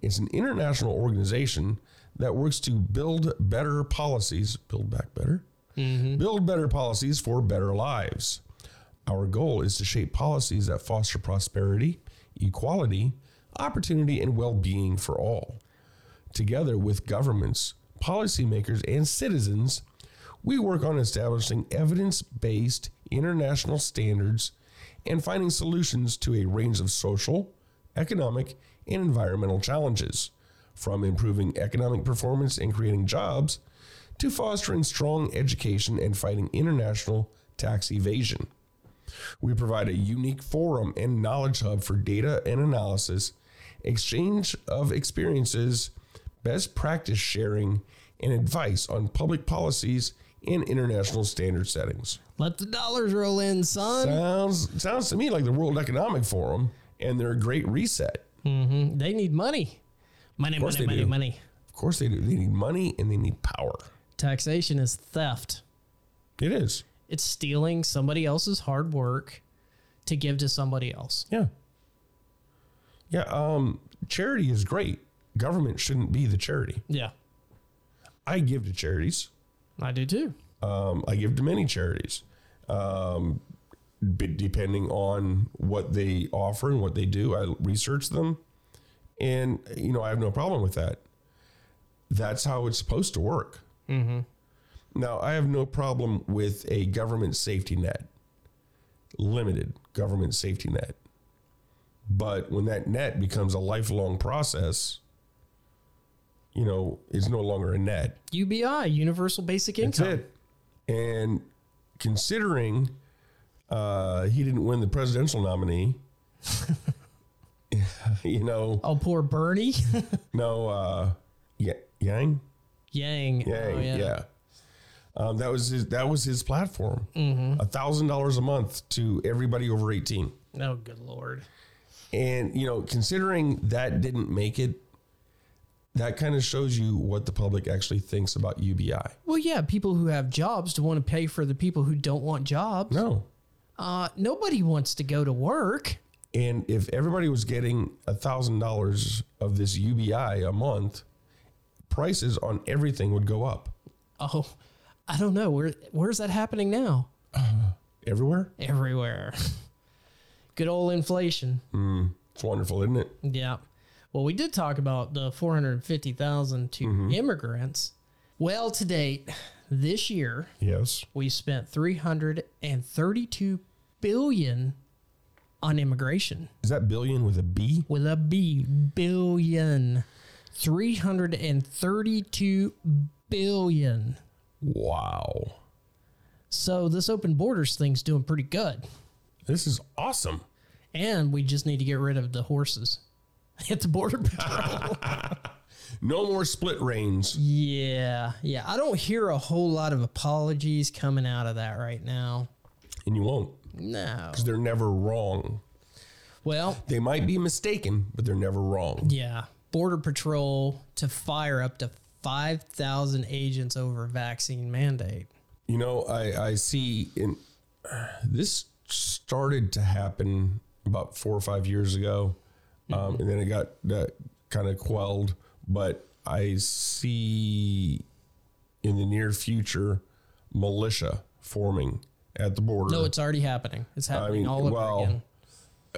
It's an international organization that works to build better policies, build back better, build better policies for better lives. Our goal is to shape policies that foster prosperity, equality, opportunity, and well being for all. Together with governments, policymakers, and citizens, we work on establishing evidence based international standards and finding solutions to a range of social, economic, and environmental challenges, from improving economic performance and creating jobs to fostering strong education and fighting international tax evasion. We provide a unique forum and knowledge hub for data and analysis, exchange of experiences, best practice sharing, and advice on public policies and international standard settings. Let the dollars roll in, son. Sounds sounds to me like the World Economic Forum and their Great Reset. hmm They need money, money, money, money, do. money. Of course they do. They need money and they need power. Taxation is theft. It is. It's stealing somebody else's hard work to give to somebody else. Yeah. Yeah. Um, charity is great. Government shouldn't be the charity. Yeah, I give to charities. I do too. Um, I give to many charities, um, depending on what they offer and what they do. I research them, and you know I have no problem with that. That's how it's supposed to work. Now I have no problem with a government safety net, limited government safety net, but when that net becomes a lifelong process, you know, it's no longer a net. UBI, Universal Basic Income. That's it. And considering uh, he didn't win the presidential nominee, [LAUGHS] you know, Oh, poor Bernie. [LAUGHS] no, uh, yeah, Yang, Yang. Yang, Oh, yeah. Um, that was his. That was his platform. A thousand dollars a month to everybody over eighteen. Oh, good lord. And you know, considering that didn't make it, that kind of shows you what the public actually thinks about UBI. Well, yeah, people who have jobs to want to pay for the people who don't want jobs. No, Uh, nobody wants to go to work. And if everybody was getting a thousand dollars of this UBI a month, prices on everything would go up Oh, I don't know. Where where's that happening now? [CLEARS THROAT] everywhere. Everywhere. [LAUGHS] Good old inflation. Mm, it's wonderful, isn't it? Yeah. Well, we did talk about the 450,000 to mm-hmm. immigrants. Well, to date, this year, Yes. we spent 332 billion on immigration Is that billion with a B? with a B billion. 332 billion. Wow. So this open borders thing's doing pretty good. This is awesome. And we just need to get rid of the horses [LAUGHS] at the border patrol. [LAUGHS] No more split reins. yeah, yeah. I don't hear a whole lot of apologies coming out of that right now. And you won't. No. Because they're never wrong. Well, They might be mistaken, but they're never wrong. yeah. Border Patrol to fire up to 5,000 agents over vaccine mandate. You know, I, I see in this started to happen about four or five years ago, um, and then it got uh, kind of quelled. But I see in the near future militia forming at the border. No, it's already happening. It's happening I mean, all over well, again.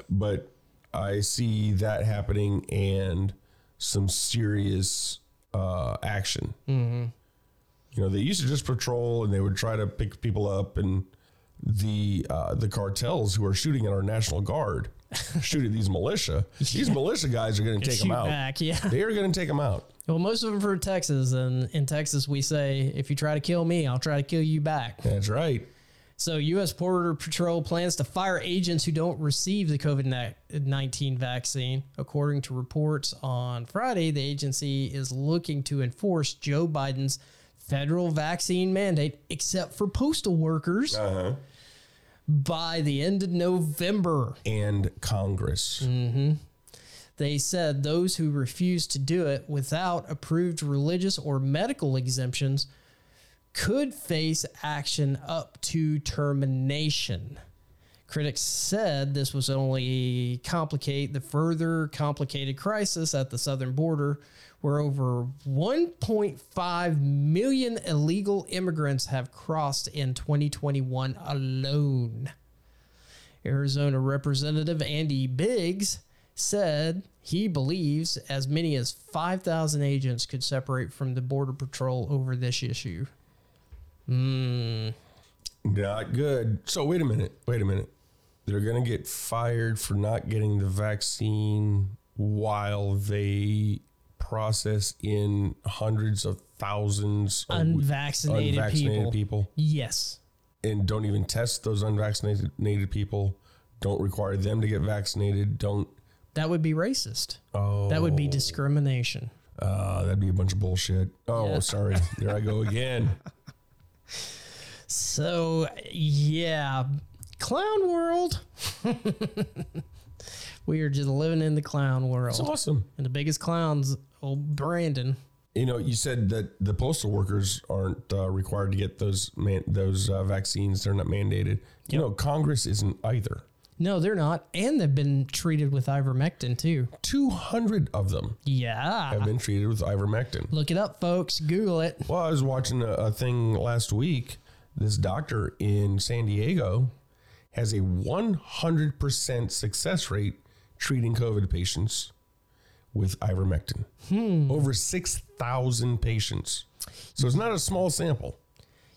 but I see that happening and some serious uh, action. Mm-hmm. You know, they used to just patrol and they would try to pick people up, and the uh, the cartels who are shooting at our national guard [LAUGHS] shoot at these militia. These militia guys are going to take them out. back, yeah. They are going to take them out. Well, most of them from Texas, and in Texas we say, if you try to kill me, I'll try to kill you back. That's right. So, U.S. Border Patrol plans to fire agents who don't receive the COVID 19 vaccine. According to reports on Friday, the agency is looking to enforce Joe Biden's federal vaccine mandate, except for postal workers, Uh huh. by the end of November. And Congress. They said those who refuse to do it without approved religious or medical exemptions could face action up to termination. Critics said this was only complicate the further complicated crisis at the southern border, where over 1.5 million illegal immigrants have crossed in 2021 alone. Arizona Representative Andy Biggs said he believes as many as 5,000 agents could separate from the Border Patrol over this issue. Not good. So wait a minute. Wait a minute. They're gonna get fired for not getting the vaccine while they process in hundreds of thousands of Unvaccinated, unvaccinated people. people. Yes. and don't even test those unvaccinated people. Don't require them to get vaccinated. Don't. That would be racist. Oh, That would be discrimination. uh, that'd be a bunch of bullshit. Oh, Yeah. sorry. There I go again. [LAUGHS] So, yeah, clown world. [LAUGHS] we are just living in the clown world. It's awesome. And the biggest clown's old Brandon. You know, you said that the postal workers aren't uh, required to get those man- those uh, vaccines. They're not mandated. You know, Congress isn't either. No, they're not. And they've been treated with ivermectin too. Two hundred of them Yeah. have been treated with ivermectin. Look it up, folks. Google it. Well, I was watching a, a thing last week. This doctor in San Diego has a one hundred percent success rate treating COVID patients with ivermectin. Over six thousand patients. So it's not a small sample.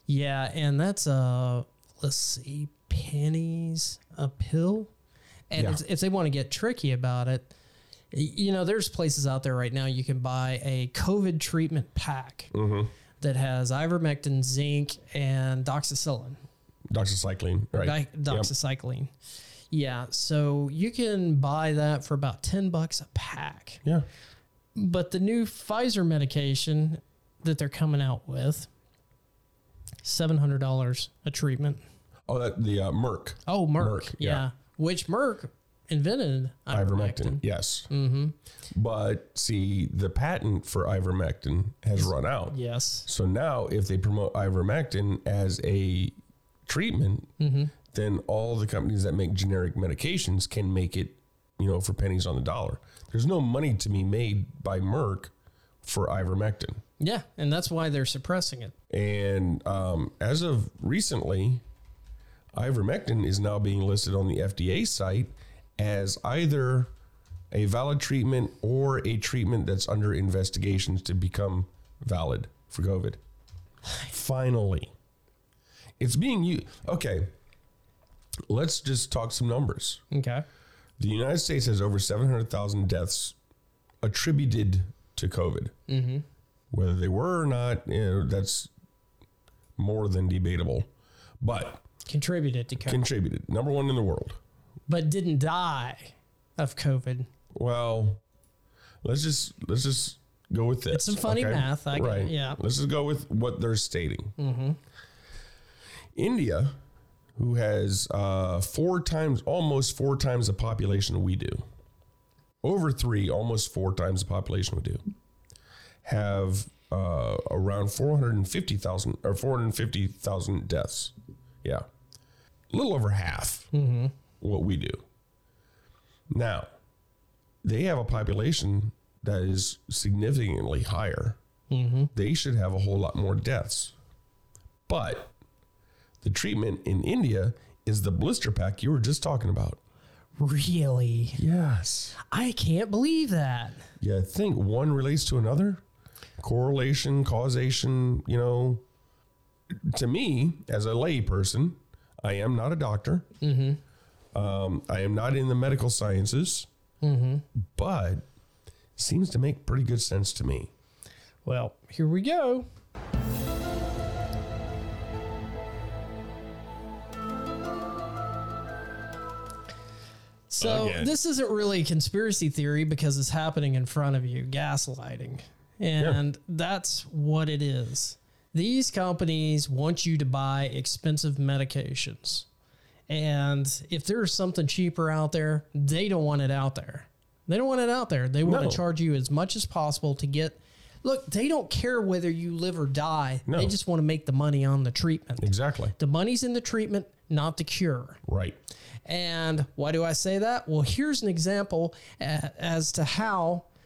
Yeah, and that's uh let's see, pennies a pill. And Yeah. if, if they want to get tricky about it, you know, there's places out there right now you can buy a COVID treatment pack mm-hmm. that has ivermectin, zinc, and doxycycline, Doxycycline, right? di- Yep. doxycycline. Yeah, so you can buy that for about 10 bucks a pack. Yeah. But the new Pfizer medication that they're coming out with, $700 a treatment. Oh, that the uh, Merck Oh, Merck. Merck, yeah. yeah. Which Merck invented ivermectin. Yes. Mm-hmm. But see, the patent for ivermectin has run out. Yes. So now, if they promote ivermectin as a treatment, then all the companies that make generic medications can make it, you know, for pennies on the dollar. There's no money to be made by Merck for ivermectin. Yeah. And that's why they're suppressing it. And um, as of recently, ivermectin is now being listed on the FDA site as either a valid treatment or a treatment that's under investigations to become valid for COVID. Finally, it's being used. Okay, let's just talk some numbers. Okay. The United States has over 700,000 deaths attributed to COVID. Mm-hmm. Whether they were or not, you know, that's more than debatable. But Contributed to COVID, contributed. Number one in the world. but didn't die of COVID. Well, let's just let's just go with this. It's some funny math, I it, yeah. Let's just go with what they're stating. India, who has uh, four times, almost four times the population we do, over three, almost four times the population we do, have uh, around four hundred and fifty thousand or four hundred fifty thousand deaths. Yeah, a little over half what we do. Now, they have a population that is significantly higher. They should have a whole lot more deaths. But the treatment in India is the blister pack you were just talking about. Really? Yes. I can't believe that. Yeah, I think one relates to another. Correlation, causation, you know. To me, as a lay person, I am not a doctor. Um, I am not in the medical sciences, but seems to make pretty good sense to me. Well, here we go. So Again. this isn't really a conspiracy theory because it's happening in front of you, gaslighting. And that's what it is. These companies want you to buy expensive medications. And if there's something cheaper out there, they don't want it out there. They don't want it out there. They want No. to charge you as much as possible to get. Look, they don't care whether you live or die. No. They just want to make the money on the treatment. Exactly. The money's in the treatment, not the cure. Right. And why do I say that? Well, here's an example as to how uh,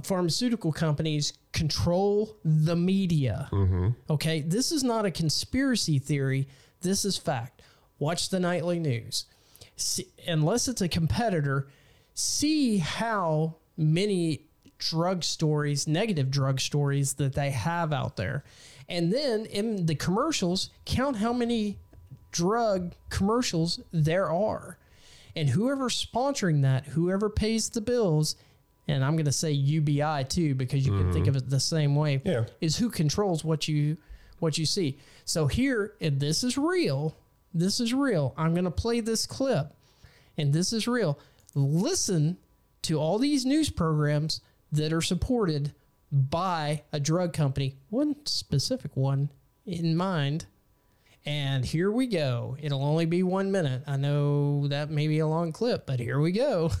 pharmaceutical companies control the media. Mm-hmm. Okay, this is not a conspiracy theory. This is fact. Watch the nightly news. See, unless it's a competitor, see how many drug stories, negative drug stories that they have out there. And then in the commercials, count how many drug commercials there are. And whoever's sponsoring that, whoever pays the bills, and I'm going to say UBI too because you can think mm-hmm. of it the same way, Yeah. is who controls what you what you see. So here, and this is real. This is real. I'm going to play this clip, and this is real. Listen to all these news programs that are supported by a drug company, one specific one in mind. And here we go. It'll only be one minute. I know that may be a long clip, but here we go. [LAUGHS]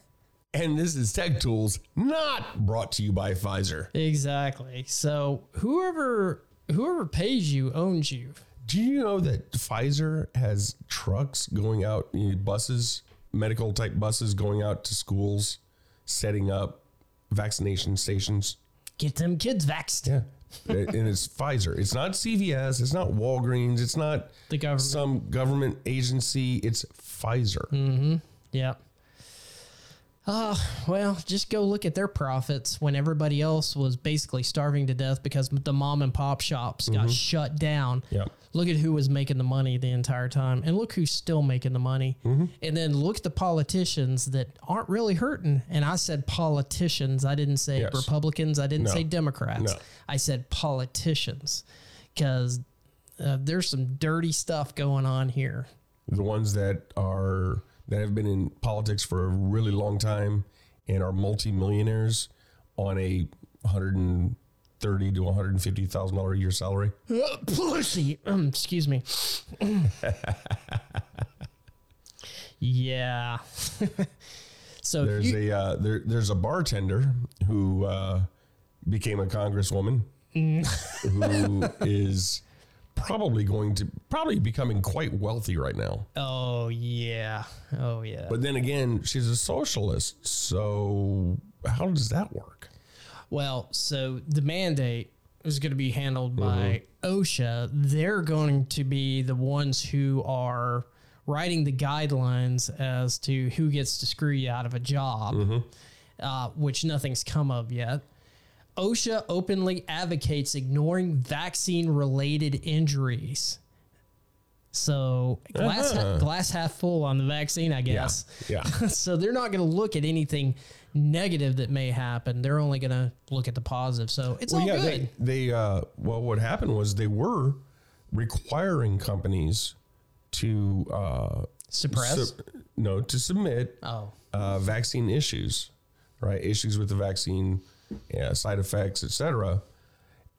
And this is Tech Tools, not brought to you by Pfizer. Exactly. So whoever whoever pays you owns you. Do you know that Pfizer has trucks going out, you know, buses, medical type buses going out to schools, setting up vaccination stations? Get them kids vaxxed. Yeah. and it's Pfizer. It's not CVS. It's not Walgreens. It's not The government. some government agency. It's Pfizer. Mm-hmm. Yeah. Uh, well, just go look at their profits when everybody else was basically starving to death because the mom and pop shops got shut down. Yep. Look at who was making the money the entire time, and look who's still making the money. And then look at the politicians that aren't really hurting. And I said politicians. I didn't say Yes. Republicans. I didn't No. say Democrats. No. I said politicians because uh, there's some dirty stuff going on here. The ones that are that have been in politics for a really long time and are multimillionaires on a hundred and thirty to one hundred and fifty thousand dollar a year salary. Pussy. Um, excuse me. yeah. [LAUGHS] so there's you, a uh, there, there's a bartender who uh, became a congresswoman who [LAUGHS] is probably going to probably becoming quite wealthy right now. Oh yeah. Oh yeah. But then again, she's a socialist, so how does that work? Well, so the mandate is going to be handled by OSHA. They're going to be the ones who are writing the guidelines as to who gets to screw you out of a job, uh, which nothing's come of yet. OSHA openly advocates ignoring vaccine related injuries. So glass Uh-huh. glass half full on the vaccine, I guess. yeah. [LAUGHS] so they're not going to look at anything negative that may happen. They're only going to look at the positive. So it's all good. they they uh, well, what happened was they were requiring companies to uh, Suppress? sub- no, to submit Oh. uh, vaccine issues, right? Issues with the vaccine, yeah, side effects, etc.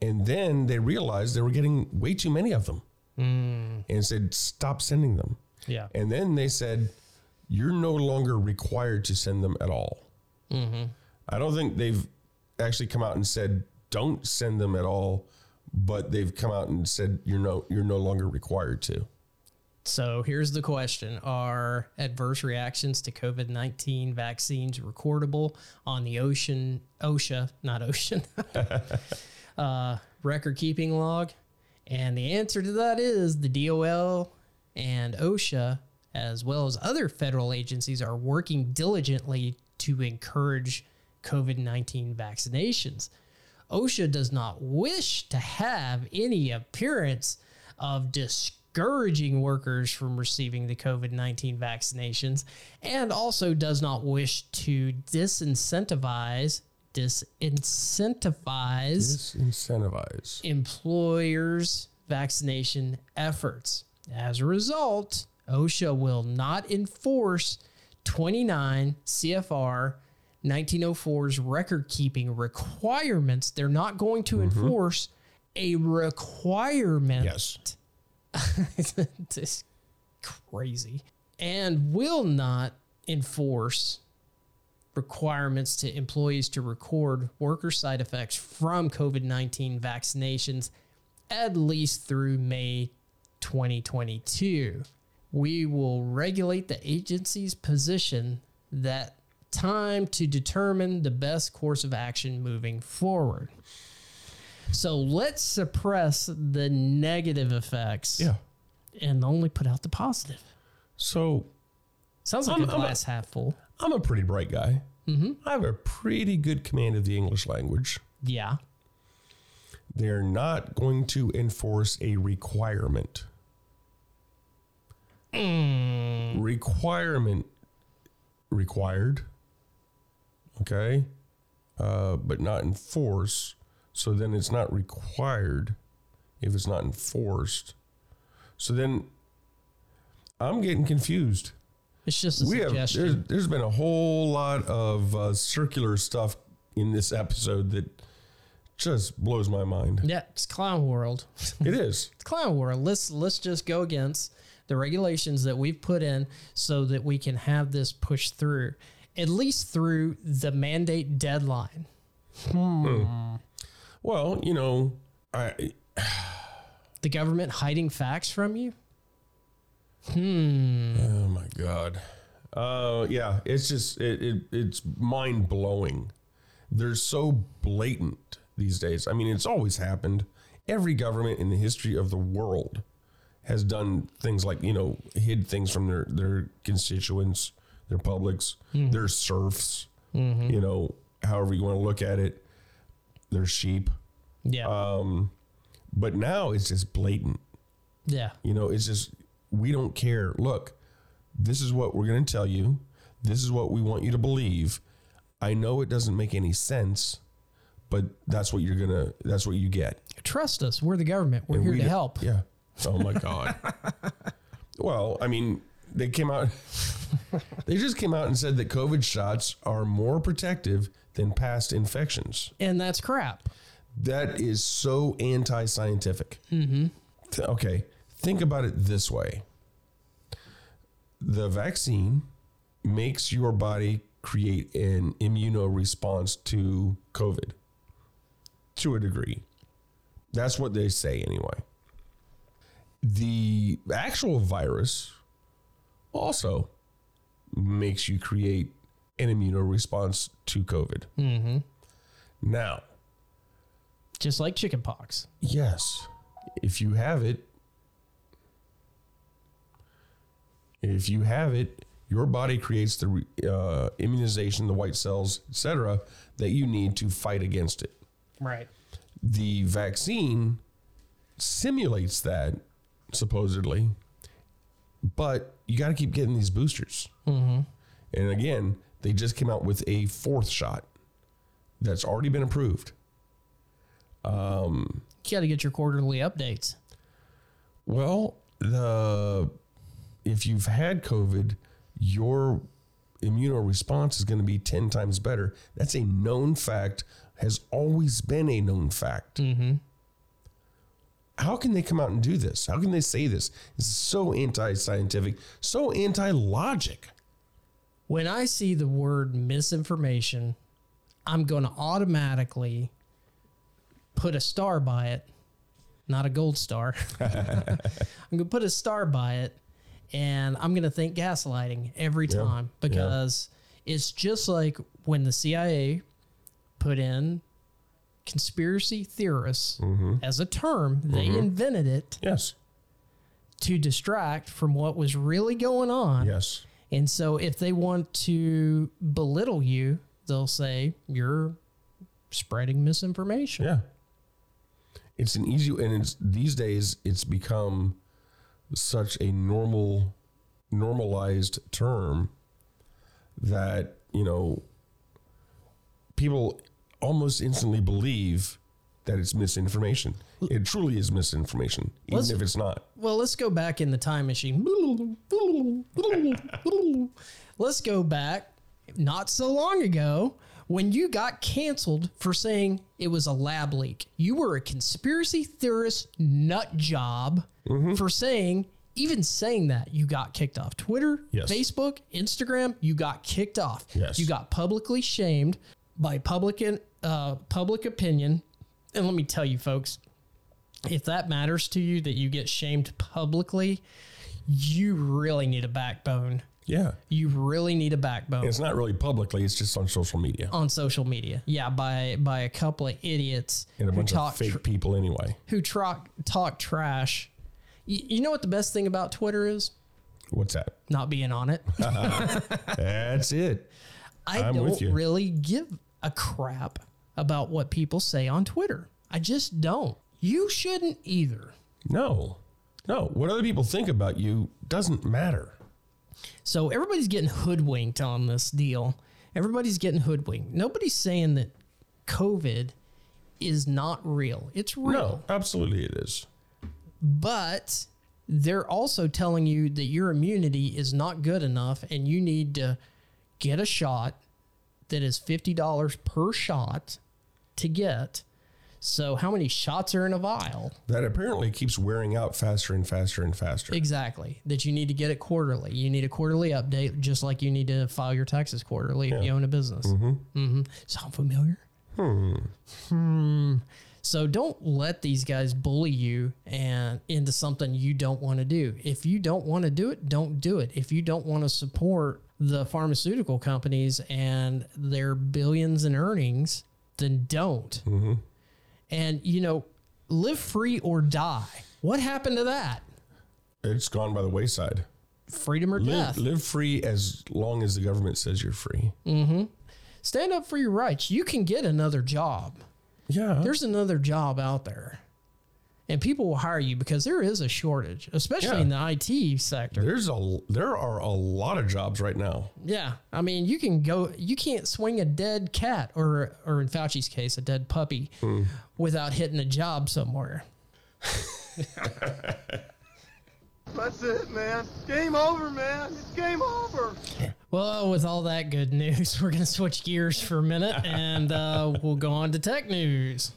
And then they realized they were getting way too many of them, and said stop sending them. Yeah. And then they said you're no longer required to send them at all. Mm-hmm. I don't think they've actually come out and said don't send them at all, but they've come out and said you're no you're no longer required to. So here's the question Are adverse reactions to COVID 19 vaccines recordable on the ocean, OSHA, not ocean, [LAUGHS] uh, record keeping log? And the answer to that is the DOL and OSHA, as well as other federal agencies, are working diligently to encourage COVID 19 vaccinations. OSHA does not wish to have any appearance of discouraging workers from receiving the COVID 19 vaccinations and also does not wish to disincentivize disincentivize Disincentivize. employers' vaccination efforts. As a result, OSHA will not enforce 29 CFR 1904's record keeping requirements. They're not going to mm-hmm. enforce a requirement. Yes. [LAUGHS] this crazy. And will not enforce requirements to employees to record worker side effects from COVID 19 vaccinations at least through May 2022. We will regulate the agency's position that time to determine the best course of action moving forward. So let's suppress the negative effects Yeah. and only put out the positive. So Sounds like I'm- a I'm a- glass half full. I'm a pretty bright guy. Mm-hmm. I have a pretty good command of the English language. Yeah. They're not going to enforce a requirement. Requirement required. Okay. Uh, but not enforce. So then it's not required if it's not enforced. So then I'm getting confused. It's just a we have suggestion. there's, there's been a whole lot of uh, circular stuff in this episode that just blows my mind. yeah, it's clown world. [LAUGHS] It is. it's clown world. Let's let's just go against the regulations that we've put in so that we can have this pushed through, at least through the mandate deadline. Well, you know, I The government hiding facts from you? Hmm. Oh my god. Uh yeah, it's just it, it it's mind blowing. They're so blatant these days. I mean, it's always happened. Every government in the history of the world has done things like, you know, hid things from their their constituents, their publics, their serfs, you know, however you want to look at it, their sheep. Yeah. Um but now it's just blatant. yeah. You know, it's just we don't care. Look, this is what we're going to tell you. This is what we want you to believe. I know it doesn't make any sense, but that's what you're going to that's what you get. Trust us. We're the government. We're And here we to help. Yeah. Oh my god. [LAUGHS] well, I mean, they came out [LAUGHS] they just came out and said that COVID shots are more protective than past infections. And that's crap. That is so anti scientific. Mm-hmm. Okay, think about it this way the vaccine makes your body create an immunoresponse to COVID to a degree. That's what they say anyway. The actual virus also makes you create an immune response to COVID. Mm-hmm. Now, Just like chickenpox. yes, if you have it, if you have it, your body creates the uh, immunization, the white cells, etc., that you need to fight against it. Right. The vaccine simulates that supposedly, but you got to keep getting these boosters. Mm-hmm. And again, they just came out with a fourth shot that's already been approved. Um, You got to get your quarterly updates. well, the if you've had COVID, your immunoresponse is going to be 10 times better. That's a known fact, has always been a known fact. Mm-hmm. How can they come out and do this? How can they say this? It's so anti scientific, so anti logic. When I see the word misinformation, I'm going to automatically put a star by it, not a gold star. [LAUGHS] I'm going to put a star by it, and I'm going to think gaslighting every Yeah. time Yeah. because it's just like when the CIA put in conspiracy theorists as a term, they Mhm. invented it. Yes. To distract from what was really going on. Yes. And so if they want to belittle you, they'll say you're spreading misinformation. Yeah. It's an easy and it's these days it's become such a normal normalized term that, you know, people almost instantly believe that it's misinformation. It truly is misinformation, even Let's- if it's not. Well, let's go back in the time machine. Let's go back not so long ago when you got canceled for saying it was a lab leak. You were a conspiracy theorist nut job mm-hmm. for saying, even saying that, you got kicked off Twitter, Yes. Facebook, Instagram, you got kicked off. Yes. You got publicly shamed by public, uh, public opinion. And let me tell you, folks, if that matters to you that you get shamed publicly, you really need a backbone. Yeah. You really need a backbone it's not really publicly, it's just on social media. on social media. Yeah, by by a couple of idiots And a who bunch talk of fake tr- people anyway. who talk talk trash. Y- you know what the best thing about Twitter is? What's that? Not being on it. [LAUGHS] [LAUGHS] That's it. I I'm with don't you. really give a crap about what people say on Twitter. I just don't. You shouldn't either. No. No. What other people think about you doesn't matter. So everybody's getting hoodwinked on this deal. Everybody's getting hoodwinked. Nobody's saying that COVID is not real. It's real. No, absolutely it is. But they're also telling you that your immunity is not good enough and you need to get a shot that is $50 per shot to get. So, how many shots are in a vial? That apparently keeps wearing out faster and faster and faster. Exactly. That you need to get it quarterly. You need a quarterly update, just like you need to file your taxes quarterly if you own a business. Mm-hmm. Sound familiar? Hmm. Hmm. So don't let these guys bully you and into something you don't want to do. If you don't want to do it, don't do it. If you don't want to support the pharmaceutical companies and their billions in earnings, then don't. Mm-hmm. And you know, live free or die. What happened to that? It's gone by the wayside. Freedom or Live, death. live free as long as the government says you're free. Mm-hmm. Stand up for your rights. You can get another job. Yeah. There's another job out there. And people will hire you because there is a shortage, especially Yeah. in the IT sector. There's a there are a lot of jobs right now. Yeah. I mean, you can go you can't swing a dead cat or or in Fauci's case, a dead puppy Hmm. without hitting a job somewhere. That's it, man. Game over, man. It's game over. Well, with all that good news, [LAUGHS] we're going to switch gears for a minute and uh, we'll go on to tech news.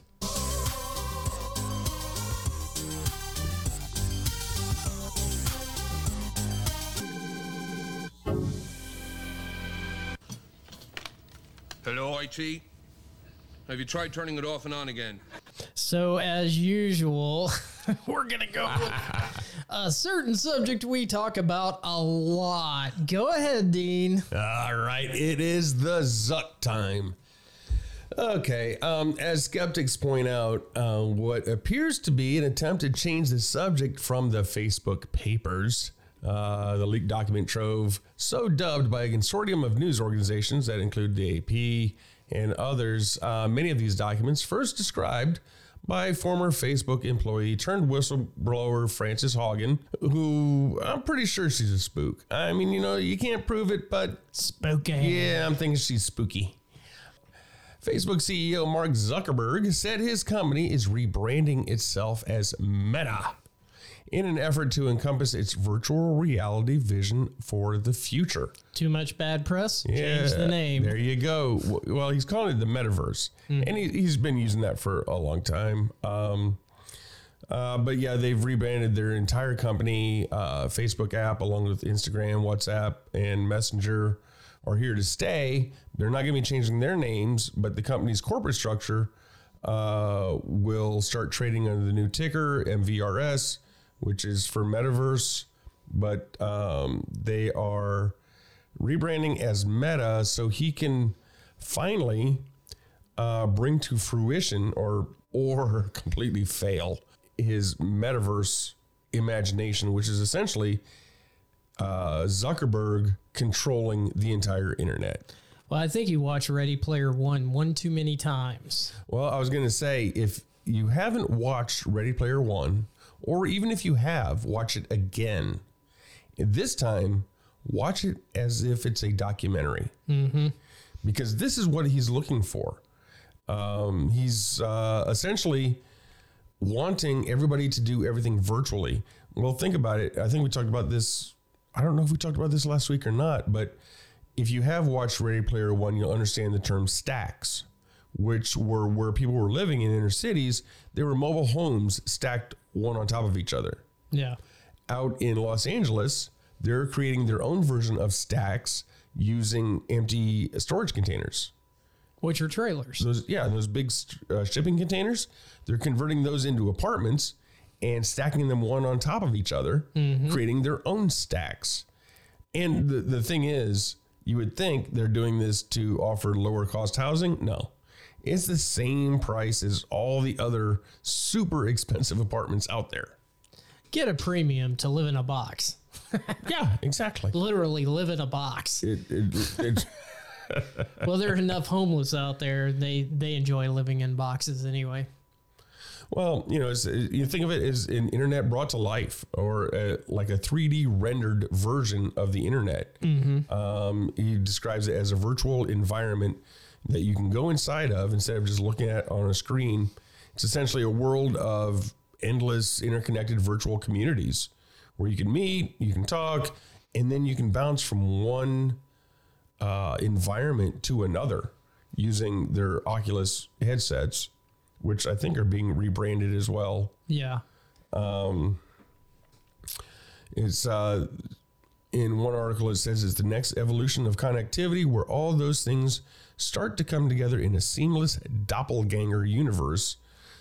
Hello, IT? Have you tried turning it off and on again? So, as usual, [LAUGHS] we're going to go with a certain subject we talk about a lot. Go ahead, Dean. All right, it is the Zuck time. Okay, um, as skeptics point out, uh, what appears to be an attempt to change the subject from the Facebook papers, uh, the leaked document trove, so dubbed by a consortium of news organizations that include the AP and others. Uh, many of these documents, first described by former Facebook employee turned whistleblower Frances Haugen, who I'm pretty sure she's a spook. I mean, you know, you can't prove it, but spooky. Yeah, I'm thinking she's spooky. Facebook CEO Mark Zuckerberg said his company is rebranding itself as Meta in an effort to encompass its virtual reality vision for the future. Too much bad press? Change the name. There you go. Well, he's calling it the metaverse, mm. and he, has been using that for a long time. Um, uh, but yeah, they've rebranded their entire company, uh, Facebook app, along with Instagram, WhatsApp, and Messenger, are here to stay. They're not going to be changing their names, but the company's corporate structure uh, will start trading under the new ticker MVRS which is for Metaverse, but um, they are rebranding as Meta so he can finally uh, bring to fruition or or [LAUGHS] completely fail his metaverse imagination, which is essentially uh, Zuckerberg controlling the entire internet. Well, I think you watched Ready Player One one too many times. Well, I was going to say if you haven't watched Ready Player One, or even if you have, watch it again. This time, watch it as if it's a documentary. Mm-hmm. Because this is what he's looking for. Um, he's uh, essentially wanting everybody to do everything virtually. Well, think about it. I think we talked about this. I don't know if we talked about this last week or not, but if you have watched Ready Player One, you'll understand the term stacks, which were where people were living in inner cities. They were mobile homes stacked one on top of each other. Yeah. Out in Los Angeles, they're creating their own version of stacks using empty storage containers. Which are trailers. Those, yeah, those big uh, shipping containers. They're converting those into apartments and stacking them one on top of each other, mm-hmm. creating their own stacks. And the, the thing is, you would think they're doing this to offer lower cost housing. No, it's the same price as all the other super expensive apartments out there. Get a premium to live in a box. [LAUGHS] yeah, exactly. Literally live in a box. It, it, [LAUGHS] well, there are enough homeless out there. They they enjoy living in boxes anyway. Well, you know, you think of it as an internet brought to life, or a, like a 3D rendered version of the internet. Mm-hmm. Um, he describes it as a virtual environment that you can go inside of instead of just looking at on a screen. It's essentially a world of endless interconnected virtual communities where you can meet, you can talk, and then you can bounce from one uh, environment to another using their Oculus headsets, which I think are being rebranded as well. Yeah. Um, it's uh, in one article it says it's the next evolution of connectivity where all those things start to come together in a seamless doppelganger universe.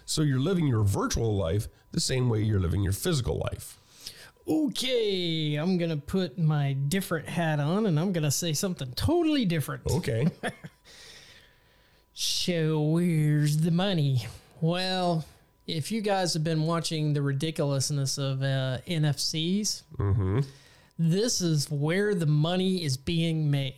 So you're living your virtual life the same way you're living your physical life. Okay, I'm going to put my different hat on and I'm going to say something totally different. Okay. [LAUGHS] so, where's the money? Well, if you guys have been watching the ridiculousness of uh, NFTs, mm-hmm. this is where the money is being made.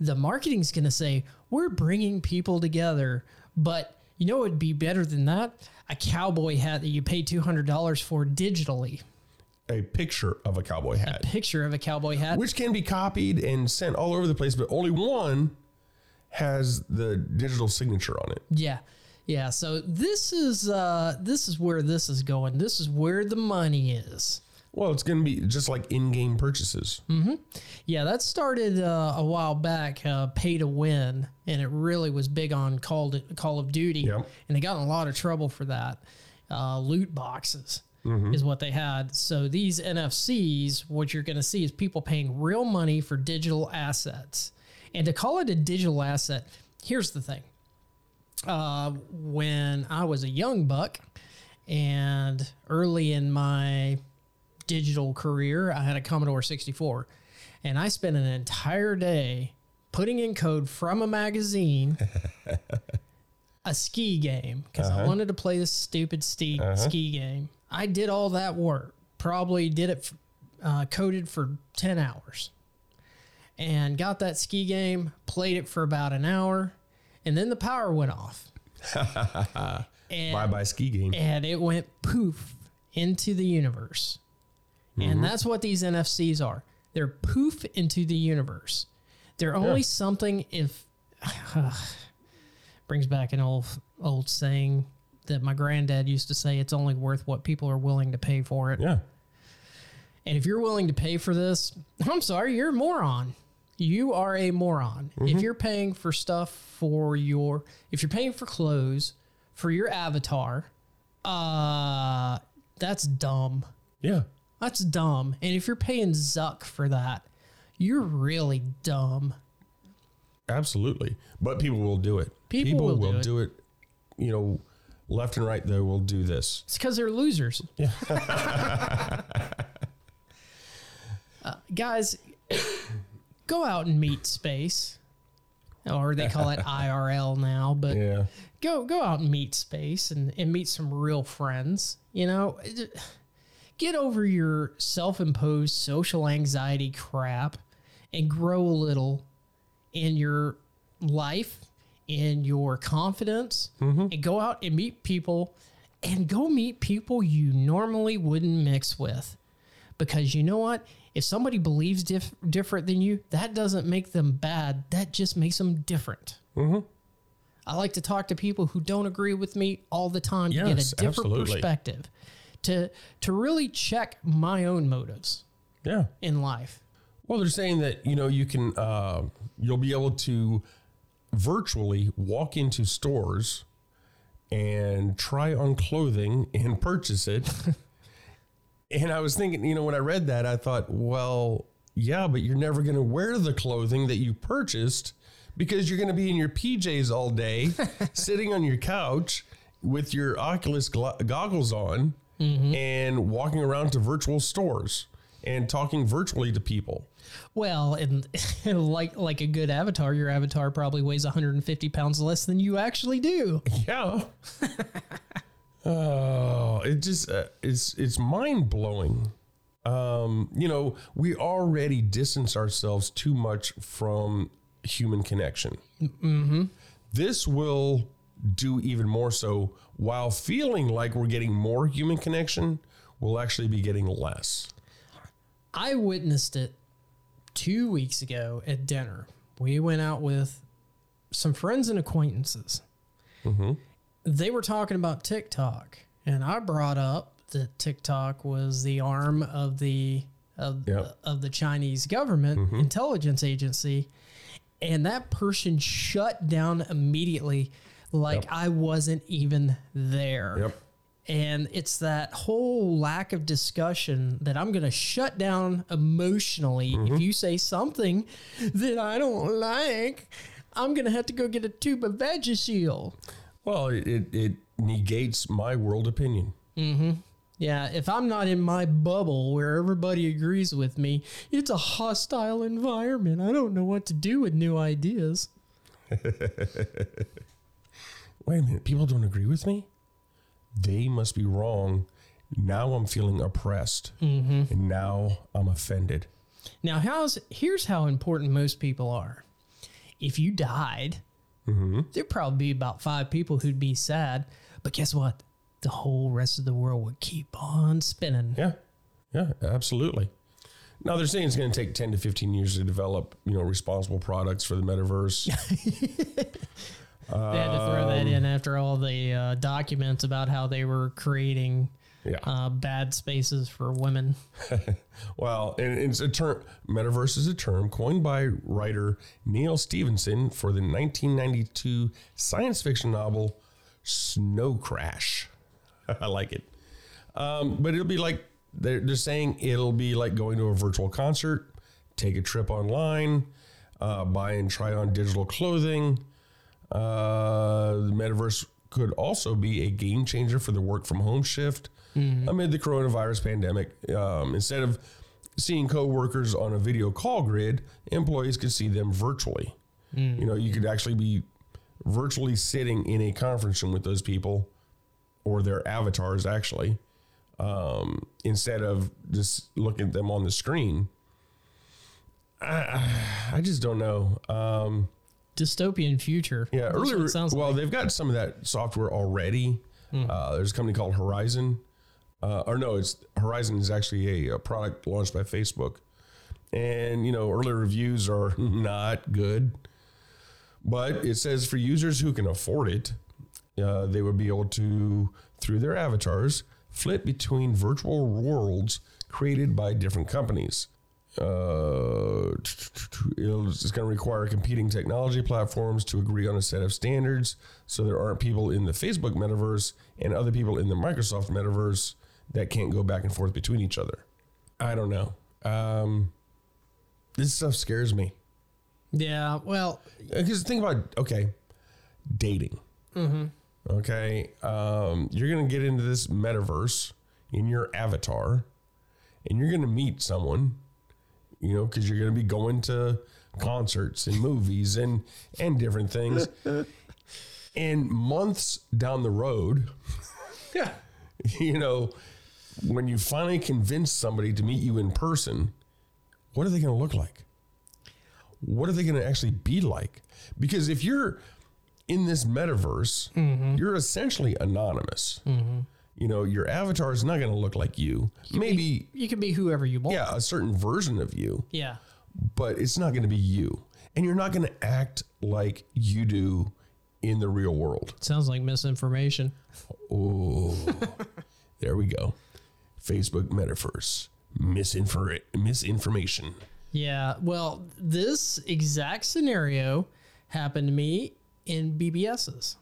The marketing's going to say, we're bringing people together. But you know, it'd be better than that a cowboy hat that you pay $200 for digitally. A picture of a cowboy hat. A picture of a cowboy hat. Which can be copied and sent all over the place, but only one has the digital signature on it. Yeah. Yeah, so this is uh, this is where this is going. This is where the money is. Well, it's going to be just like in-game purchases. Mm-hmm. Yeah, that started uh, a while back, uh, pay to win, and it really was big on Call Call of Duty, yep. and they got in a lot of trouble for that. Uh, loot boxes mm-hmm. is what they had. So these NFTs, what you're going to see is people paying real money for digital assets, and to call it a digital asset, here's the thing. Uh, when I was a young buck and early in my digital career, I had a Commodore 64 and I spent an entire day putting in code from a magazine [LAUGHS] a ski game because I Uh-huh. wanted to play this stupid ski, Uh-huh. ski game. I did all that work, probably did it, uh, coded for 10 hours and got that ski game, played it for about an hour, and then the power went off. [LAUGHS] Bye bye ski game. and it went poof into the universe. Mhm. And that's what these NFTs are. They're poof into the universe. They're only Yeah. something if [SIGHS] brings back an old old saying that my granddad used to say it's only worth what people are willing to pay for it. Yeah. And if you're willing to pay for this, [LAUGHS] I'm sorry, you're a moron. You are a moron. If you're paying for stuff for your if you're paying for clothes for your avatar, uh that's dumb. Yeah. That's dumb. And if you're paying Zuck for that, you're really dumb. Absolutely. But people will do it. People will do it. You know, left and right, they will do this. It's because they're losers. Yeah. [LAUGHS] uh, guys, go out and meet space. Or they call it [LAUGHS] IRL now, but Yeah. go go out and meet space and, and meet some real friends. You know, get over your self imposed social anxiety crap and grow a little in your life, in your confidence, and go out and meet people and go meet people you normally wouldn't mix with. Because you know what? If somebody believes dif- different than you, that doesn't make them bad. That just makes them different. Mm-hmm. I like to talk to people who don't agree with me all the time to get a different absolutely. perspective, to to really check my own motives Yeah. in life. Well, they're saying that you know you can uh, you'll be able to virtually walk into stores and try on clothing and purchase it. [LAUGHS] and I was thinking, you know, when I read that, I thought, well, yeah, but you're never going to wear the clothing that you purchased because you're going to be in your PJs all day, [LAUGHS] sitting on your couch with your Oculus goggles on and walking around to virtual stores and talking virtually to people. Well, and [LAUGHS] like like a good avatar, your avatar probably weighs 150 pounds less than you actually do. [LAUGHS] Yeah. [LAUGHS] oh, it just uh, it's it's mind blowing. Um, you know, we already distance ourselves too much from human connection. Mm-hmm. This will do even more so while feeling like we're getting more human connection, we'll actually be getting less. I witnessed it two weeks ago at dinner. We went out with some friends and acquaintances. Mm-hmm. They were talking about TikTok, and I brought up that TikTok was the arm of the of, Yep. of the Chinese government Mhm. intelligence agency, and that person shut down immediately, like Yep. I wasn't even there. Yep. And it's that whole lack of discussion that I'm going to shut down emotionally Mm-hmm. if you say something that I don't like. I'm going to have to go get a tube of Vagisil. Well, it, it, it negates my world opinion. Mm-hmm. Yeah, if I'm not in my bubble where everybody agrees with me, it's a hostile environment. I don't know what to do with new ideas. [LAUGHS] Wait a minute, people don't agree with me? They must be wrong. Now I'm feeling oppressed. Mhm. And now I'm offended. Now, how's here's how important most people are. If you died, Mm-hmm. there'd probably be about five people who'd be sad. But guess what? The whole rest of the world would keep on spinning. Yeah. Yeah, absolutely. Now they're saying it's going to take 10 to 15 years to develop, you know, responsible products for the metaverse. [LAUGHS] They had to throw that Um, in after all the uh, documents about how they were creating Yeah. uh, bad spaces for women. [LAUGHS] Well, and it's a term, metaverse is a term coined by writer Neal Stephenson for the 1992 science fiction novel Snow Crash. [LAUGHS] I like it. Um, but it'll be like, they're, they're saying it'll be like going to a virtual concert, take a trip online, uh, buy and try on digital clothing. Uh, the metaverse could also be a game changer for the work from home shift Mhm. amid the coronavirus pandemic. Um, instead of seeing coworkers on a video call grid, employees could see them virtually. Mm. You know, you could actually be virtually sitting in a conference room with those people or their avatars, actually, um, instead of just looking at them on the screen. I, I just don't know. Um, Dystopian future. yeah, earlier. sounds well, like. they've got some of that software already. Hmm. Uh, there's a company called Horizon, uh, or no, it's Horizon is actually a, a product launched by Facebook, and you know early reviews are [LAUGHS] not good, but it says for users who can afford it, uh, they would be able to through their avatars flip between virtual worlds created by different companies. Uh, it's going to require competing technology platforms to agree on a set of standards so there aren't people in the Facebook metaverse and other people in the Microsoft metaverse that can't go back and forth between each other. I don't know. Um, this stuff scares me. Yeah, well, Because think about, okay, dating. mhm. Okay. Um, you're going to get into this metaverse in your avatar and you're going to meet someone, you know, because you're going to be going to concerts and movies and, and different things. [LAUGHS] and months down the road, yeah, [LAUGHS] you know, when you finally convince somebody to meet you in person, what are they going to look like? What are they going to actually be like? Because if you're in this metaverse, mm-hmm. you're essentially anonymous. Mm-hmm. You know, your avatar is not going to look like you. Maybe you can be whoever you want. yeah, a certain version of you, Yeah. but it's not going to be you. And you're not going to act like you do in the real world. Sounds like misinformation. Oh, [LAUGHS] there we go. Facebook metaverse misinfor- misinformation. Yeah. Well, this exact scenario happened to me in BBS's.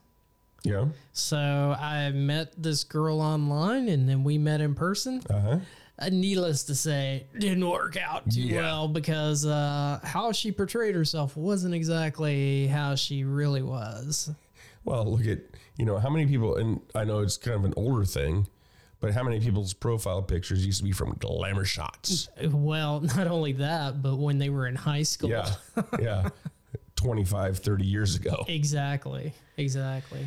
Yeah. So I met this girl online and then we met in person. Uh-huh. Uh, needless to say, didn't work out too Yeah. well because uh, how she portrayed herself wasn't exactly how she really was. Well, look at you know how many people, and I know it's kind of an older thing, but how many people's profile pictures used to be from glamour shots? Well, [LAUGHS] not only that, but when they were in high school. Yeah, [LAUGHS] yeah, 25, 30 years ago. Exactly. Exactly.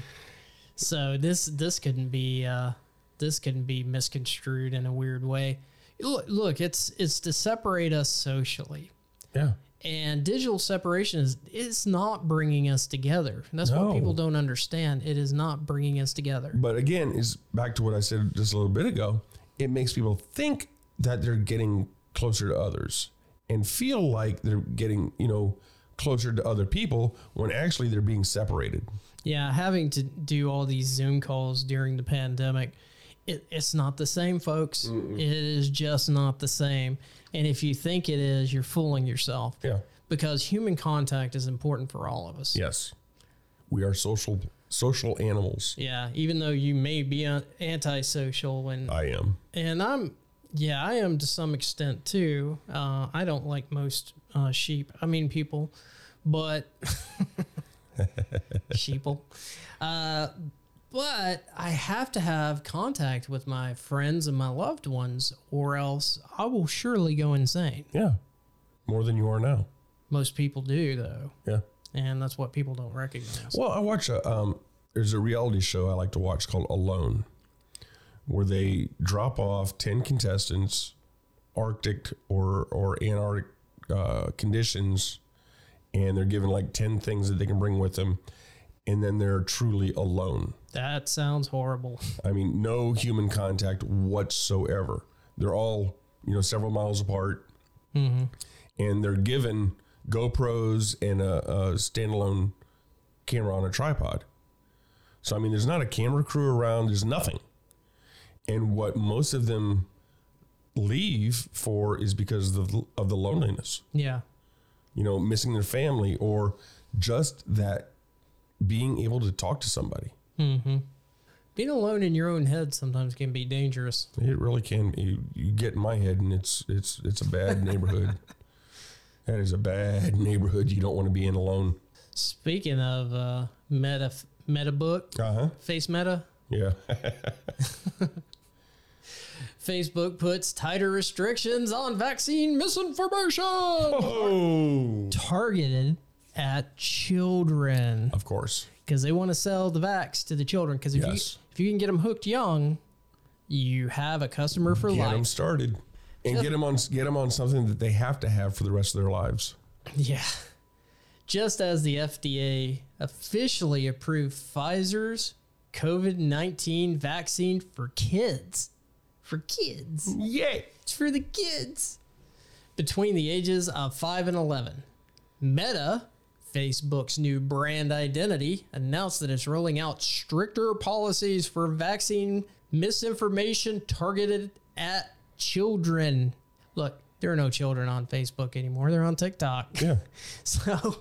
So this this couldn't be uh, this couldn't be misconstrued in a weird way. Look, look, it's it's to separate us socially. Yeah. And digital separation is is not bringing us together. That's No. what people don't understand. It is not bringing us together. But again, is back to what I said just a little bit ago. It makes people think that they're getting closer to others and feel like they're getting, you know, closer to other people when actually they're being separated. Yeah, having to do all these Zoom calls during the pandemic, it, it's not the same, folks. It is just not the same. And if you think it is, you're fooling yourself. Yeah. Because human contact is important for all of us. Yes. We are social social animals. Yeah, even though you may be antisocial and I am. and I'm yeah, I am to some extent too. Uh, I don't like most uh, sheep. I mean people, but [LAUGHS] [LAUGHS] sheeple. Uh, but I have to have contact with my friends and my loved ones, or else I will surely go insane. Yeah. More than you are now. Most people do though, Yeah. and that's what people don't recognize. Well, I watch a um there's a reality show I like to watch called Alone where they drop off 10 contestants arctic or or antarctic uh, conditions and they're given like 10 things that they can bring with them and then they're truly alone. That sounds horrible. I mean, no human contact whatsoever. They're all, you know, several miles apart Mm-hmm. and they're given GoPros and a, a standalone camera on a tripod. So I mean, there's not a camera crew around. There's nothing. And what most of them leave for is because of the, of the loneliness. Yeah. You know, missing their family or just that being able to talk to somebody. Mm-hmm. Being alone in your own head sometimes can be dangerous. It really can. You, you get in my head, and it's it's it's a bad neighborhood. [LAUGHS] that is a bad neighborhood. You don't want to be in alone. Speaking of uh, meta meta book, uh-huh. face meta, Yeah. [LAUGHS] [LAUGHS] Facebook puts tighter restrictions on vaccine misinformation oh. targeted at children Of course. because they want to sell the vax to the children. Because if Yes. you if you can get them hooked young, you have a customer for Get life. Get them started. And get them on get them on something that they have to have for the rest of their lives. Yeah. Just as the FDA officially approved Pfizer's COVID 19 vaccine for kids. For kids. Yay. It's for the kids. Between the ages of 5 and 11. Meta, Facebook's new brand identity, announced that it's rolling out stricter policies for vaccine misinformation targeted at children. Look, there are no children on Facebook anymore. They're on TikTok. Yeah. [LAUGHS] So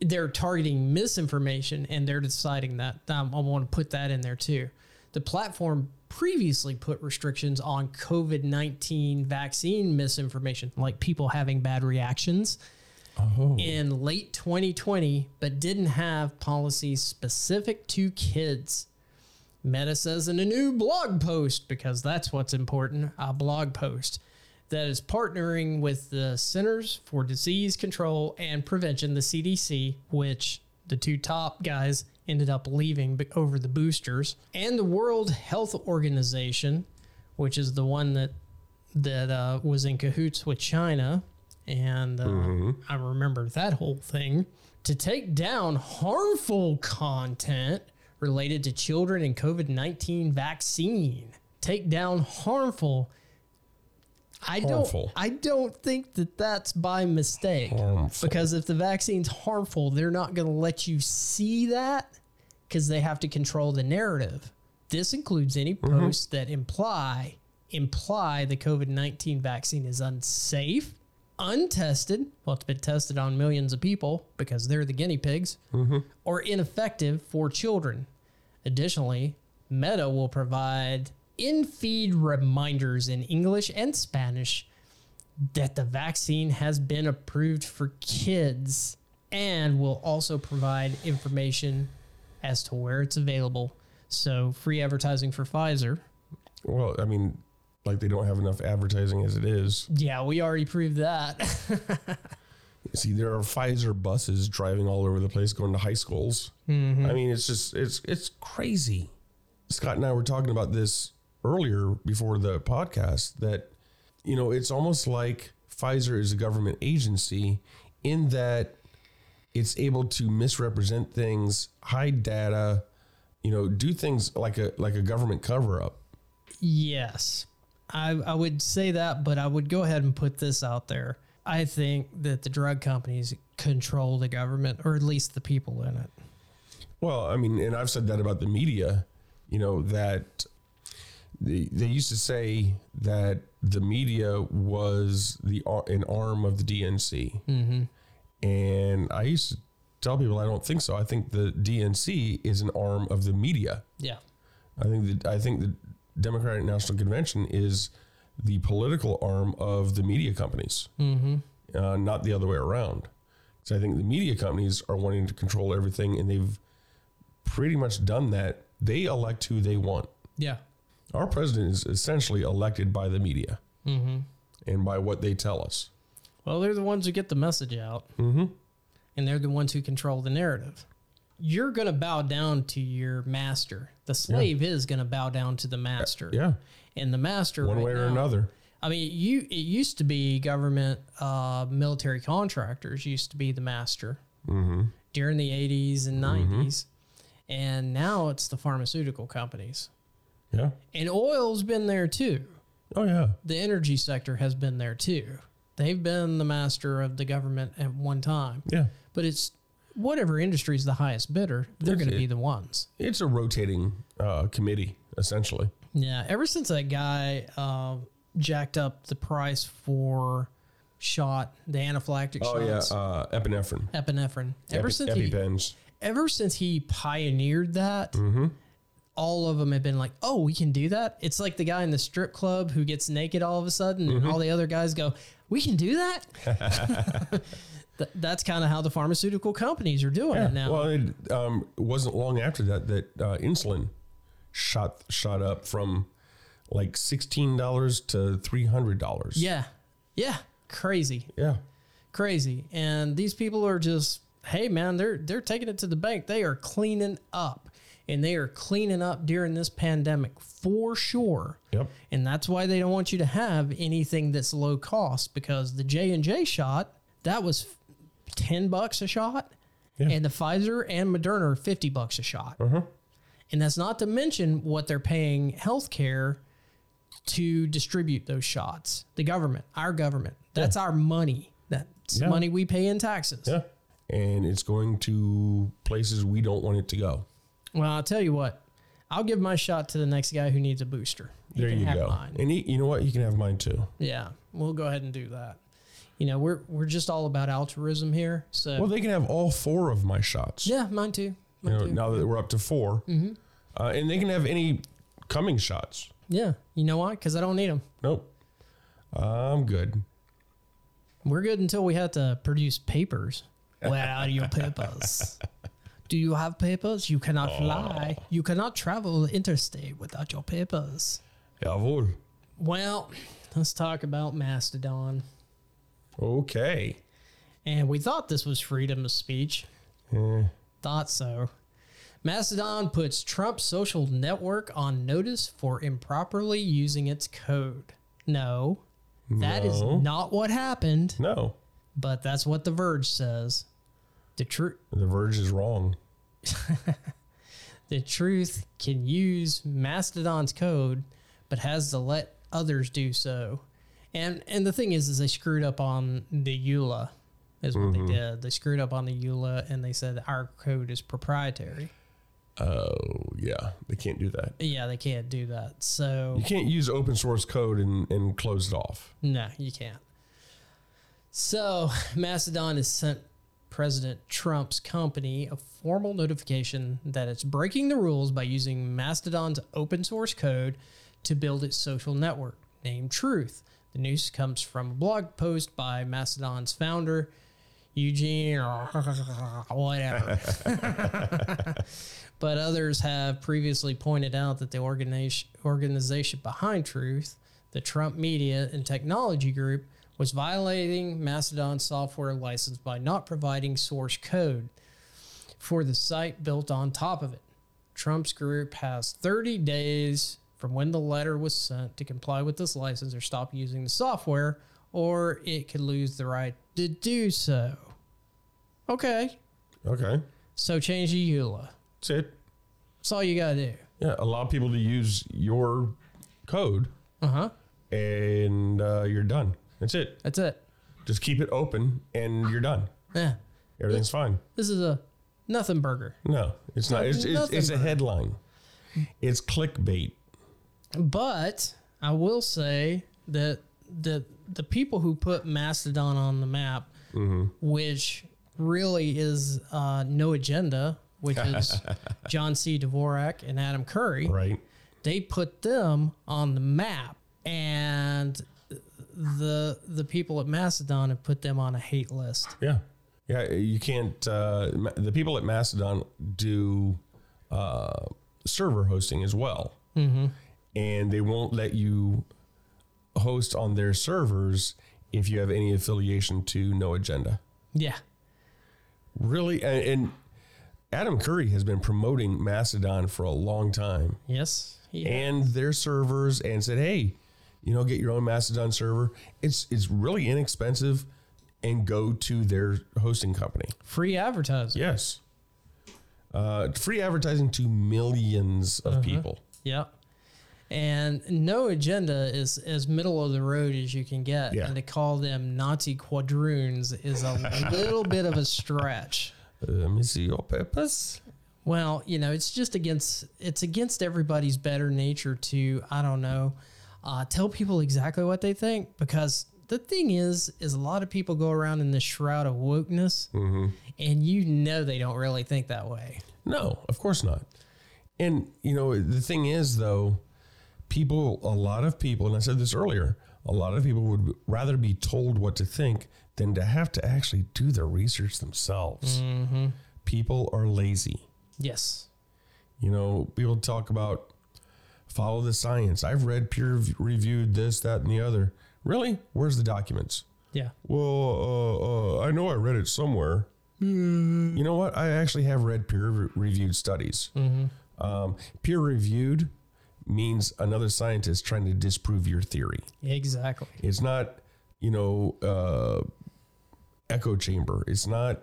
they're targeting misinformation and they're deciding that. Um, I want to put that in there too. The platform previously put restrictions on COVID 19 vaccine misinformation, like people having bad reactions oh. in late 2020, but didn't have policies specific to kids. Meta says in a new blog post, because that's what's important a blog post that is partnering with the Centers for Disease Control and Prevention, the CDC, which the two top guys ended up leaving over the boosters, and the World Health Organization, which is the one that that uh, was in cahoots with China, and uh, I remember that whole thing to take down harmful content related to children and COVID nineteen vaccine. Take down harmful. I Harmful. don't. I don't think that that's by mistake. Harmful. Because if the vaccine's harmful, they're not going to let you see that because they have to control the narrative. This includes any mm-hmm. posts that imply imply the COVID nineteen vaccine is unsafe, untested. Well, it's been tested on millions of people because they're the guinea pigs, mm-hmm. or ineffective for children. Additionally, Meta will provide in feed reminders in English and Spanish that the vaccine has been approved for kids and will also provide information as to where it's available. So, free advertising for Pfizer. Well, I mean, like they don't have enough advertising as it is. Yeah, we already proved that. [LAUGHS] See, there are Pfizer buses driving all over the place going to high schools. Mm-hmm. I mean, it's just it's it's crazy. Scott and I were talking about this earlier before the podcast that you know, it's almost like Pfizer is a government agency in that it's able to misrepresent things, hide data, you know, do things like a like a government cover up. Yes, I, I would say that, but I would go ahead and put this out there. I think that the drug companies control the government, or at least the people in it. Well, I mean, and I've said that about the media, you know, that they, they used to say that the media was the an arm of the DNC. Mm-hmm. And I used to tell people I don't think so. I think the DNC is an arm of the media. Yeah. I think that I think the Democratic National Convention is the political arm of the media companies, Mm-hmm. uh, not the other way around. So I think the media companies are wanting to control everything, and they've pretty much done that. They elect who they want. Yeah. Our president is essentially elected by the media Mm-hmm. and by what they tell us. Well, they're the ones who get the message out, Mm-hmm. and they're the ones who control the narrative. You're going to bow down to your master. The slave is going to bow down to the master. Yeah, And the master, one right way or now- another. I mean, you it used to be government uh, military contractors used to be the master Mm-hmm. during the 80s and 90s. And now it's the pharmaceutical companies. Yeah. And oil's been there too. Oh yeah. The energy sector has been there too. They've been the master of the government at one time. Yeah. But it's whatever industry is the highest bidder, they're going to be the ones. It's a rotating uh, committee essentially. Yeah, ever since that guy uh, jacked up the price for shot the anaphylactic Oh yeah, shots, uh, epinephrine. epinephrine. Ever Epi- since he, ever since he pioneered that, Mm-hmm. all of them have been like, "Oh, we can do that." It's like the guy in the strip club who gets naked all of a sudden, Mm-hmm. and all the other guys go, "We can do that." [LAUGHS] Th- that's kind of how the pharmaceutical companies are doing Yeah. it now. Well, it um, wasn't long after that that uh, insulin shot shot up from like sixteen dollars to three hundred dollars. yeah. Yeah. Crazy. Yeah. Crazy. And these people are just, hey man, they're they're taking it to the bank. They are cleaning up. And they are cleaning up during this pandemic for sure. Yep. And that's why they don't want you to have anything that's low cost because the J and J shot that was ten bucks a shot, and the Pfizer and Moderna are fifty bucks a shot. Uh-huh. And that's not to mention what they're paying healthcare to distribute those shots. The government, our government, that's our money. That's Yeah. money we pay in taxes. Yeah. And it's going to places we don't want it to go. Well, I'll tell you what. I'll give my shot to the next guy who needs a booster. He there can you have go. mine. And he, you know what? You can have mine too. Yeah, we'll go ahead and do that. You know, we're we're just all about altruism here. So Well, they can have all four of my shots. yeah, mine too. You know, too. now that we're up to 4 Mhm. uh, and they can have any coming shots. Yeah, you know why? Because I don't need them. Nope. I'm good. We're good until we have to produce papers. Where are your papers? Do you have papers? You cannot fly. You cannot travel interstate without your papers. Jawohl. Well, let's talk about Mastodon. Okay. And we thought this was freedom of speech. Eh. Thought so. Mastodon puts Trump's social network on notice for improperly using its code. No, that is No. not what happened. No. But that's what The Verge says. The truth. The Verge is wrong. [LAUGHS] The truth can use Mastodon's code, but has to let others do so. And and the thing is, is they screwed up on the EULA, is what Mhm. they did. They screwed up on the EULA, and they said our code is proprietary. Oh, yeah. They can't do that. Yeah, they can't do that. So You can't use open source code and, and close it off. No, you can't. So, [LAUGHS] Mastodon has sent President Trump's company a formal notification that it's breaking the rules by using Mastodon's open source code to build its social network named Truth. The news comes from a blog post by Mastodon's founder, Eugene, or [LAUGHS] whatever. [LAUGHS] but others have previously pointed out that the organization, organization behind Truth, the Trump Media and Technology Group, was violating Mastodon's software license by not providing source code for the site built on top of it. Trump's group has 30 days from when the letter was sent to comply with this license or stop using the software, or it could lose the right to do so. Okay. Okay. So change the EULA. That's it. That's all you got to do. Yeah. Allow people to use your code Uh huh. and uh, you're done. That's it. That's it. Just keep it open and you're done. Yeah. Everything's fine. This is a nothing burger. No, it's not. It's, it's, it's a headline. It's clickbait. But I will say that the the people who put Mastodon on the map, Mm-hmm. which really is uh, no agenda, which is [LAUGHS] John C. Dvorak and Adam Curry, right? They put them on the map, and the the people at Mastodon have put them on a hate list. Yeah. Yeah. You can't, uh, the people at Mastodon do uh, server hosting as well. Mm-hmm. And they won't let you host on their servers if you have any affiliation to No Agenda. Yeah. Really? And, and Adam Curry has been promoting Mastodon for a long time. Yes. and their servers and said, "Hey, you know, get your own Mastodon server. It's it's really inexpensive, and go to their hosting company. Free advertising. Yes, uh, free advertising to millions of Uh-huh. people. Yeah. And no agenda is as middle of the road as you can get. Yeah. And to call them Nazi quadroons is a [LAUGHS] little bit of a stretch. Uh, let me see your papers. Well, you know, it's just against it's against everybody's better nature to I don't know, uh, tell people exactly what they think because the thing is, is a lot of people go around in this shroud of wokeness, and you know they don't really think that way. No, of course not. And you know, the thing is though, people, a lot of people, and I said this earlier, a lot of people would rather be told what to think than to have to actually do the research themselves. Mm-hmm. People are lazy. Yes. You know, people talk about follow the science. I've read peer reviewed this, that, and the other. Really? Where's the documents? Yeah. Well, uh, uh, I know I read it somewhere. Mm. You know what? I actually have read peer reviewed studies. Mm-hmm. Um, peer reviewed means another scientist trying to disprove your theory. Exactly. It's not, you know, uh, echo chamber. It's not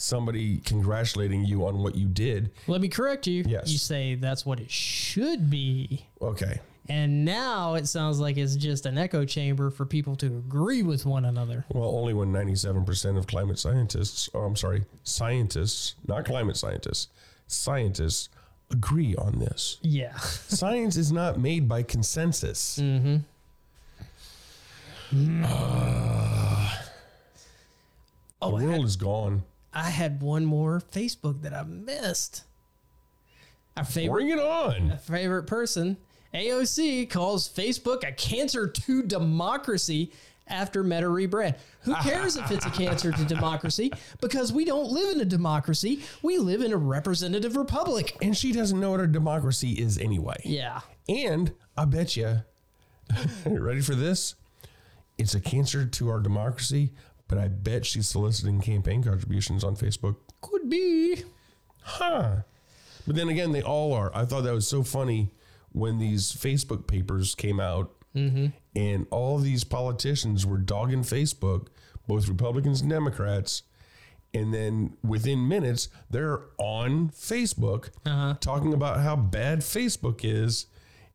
somebody congratulating you on what you did. Let me correct you. Yes. You say that's what it should be. Okay. And now it sounds like it's just an echo chamber for people to agree with one another. Well, only when 97% of climate scientists, or I'm sorry, scientists, not climate scientists, scientists agree on this. Yeah. [LAUGHS] Science is not made by consensus. Mm-hmm. [SIGHS] Uh, Oh, the world had- is gone. I had one more Facebook that I missed. Our favorite, Bring it on. our favorite person, AOC, calls Facebook a cancer to democracy after Meta rebrand. Who cares if it's a cancer to [LAUGHS] democracy? Because we don't live in a democracy. We live in a representative republic. And she doesn't know what a democracy is anyway. Yeah. And I bet [LAUGHS] you, ready for this? It's a cancer to our democracy, but I bet she's soliciting campaign contributions on Facebook. Could be. Huh. But then again, they all are. I thought that was so funny when these Facebook papers came out Mm-hmm. and all these politicians were dogging Facebook, both Republicans and Democrats. And then within minutes, they're on Facebook Uh-huh. talking about how bad Facebook is.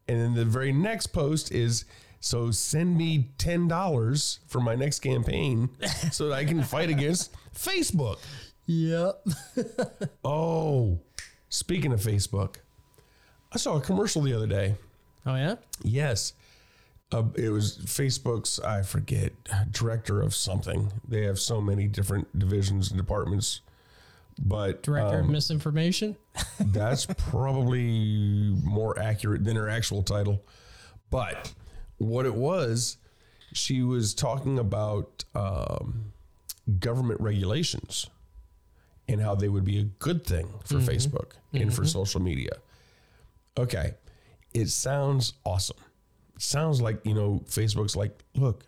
And then the very next post is so send me $10 for my next campaign [LAUGHS] so that I can fight against Facebook. Yep. [LAUGHS] Oh, speaking of Facebook, I saw a commercial the other day. Oh, yeah? Yes. Uh, it was Facebook's, I forget, director of something. They have so many different divisions and departments. But Director of um, misinformation. that's probably more accurate than her actual title. But what it was, she was talking about um, government regulations and how they would be a good thing for Mhm. Facebook and for Mhm. social media. Okay. It sounds awesome. It sounds like, you know, Facebook's like, look,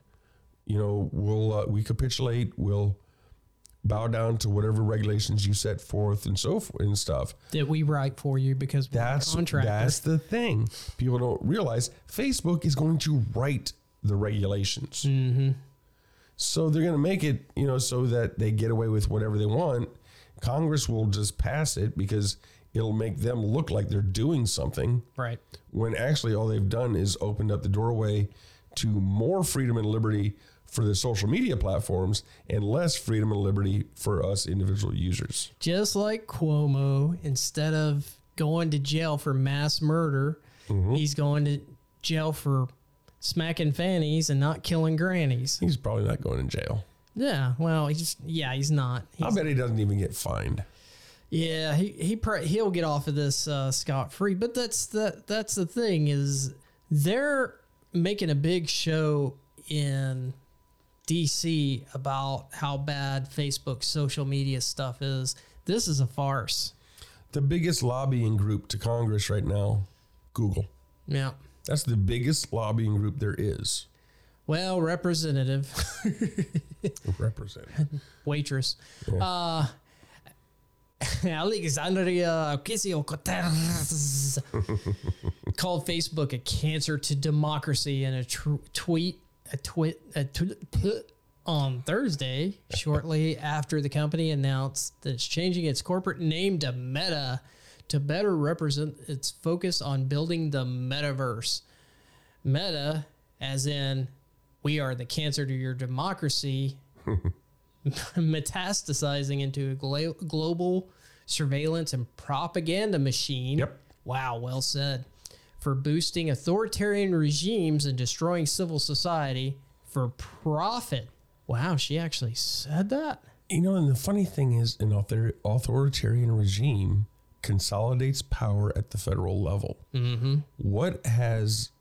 you know, we'll, uh, we capitulate, we'll bow down to whatever regulations you set forth and so forth and stuff. that we write for you because we're That's that's the thing. People don't realize Facebook is going to write the regulations. Mm-hmm. So they're going to make it, you know, so that they get away with whatever they want. Congress will just pass it because it'll make them look like they're doing something Right. when actually all they've done is opened up the doorway to more freedom and liberty for the social media platforms and less freedom and liberty for us individual users. Just like Cuomo, instead of going to jail for mass murder, Mm-hmm. he's going to jail for smacking fannies and not killing grannies. He's probably not going to jail. Yeah, well, he's yeah, he's not. I bet he doesn't even get fined. Yeah, he he he'll get off of this uh, scot free. But that's the that's the thing is they're making a big show in DC about how bad Facebook's social media stuff is. This is a farce. The biggest lobbying group to Congress right now, Google. Yeah. That's the biggest lobbying group there is. Well, representative, [LAUGHS] representative. waitress, uh, [LAUGHS] Alexandria Ocasio-Cortez [LAUGHS] called Facebook a cancer to democracy in a tr- tweet, a tweet, a tw- on Thursday, shortly after the company announced that it's changing its corporate name to Meta to better represent its focus on building the metaverse. Meta, as in, we are the cancer to your democracy, [LAUGHS] metastasizing into a gla- global surveillance and propaganda machine. Yep. Wow, well said. For boosting authoritarian regimes and destroying civil society for profit. Wow, she actually said that? You know, and the funny thing is, an author- authoritarian regime consolidates power at the federal level. Mm-hmm. What has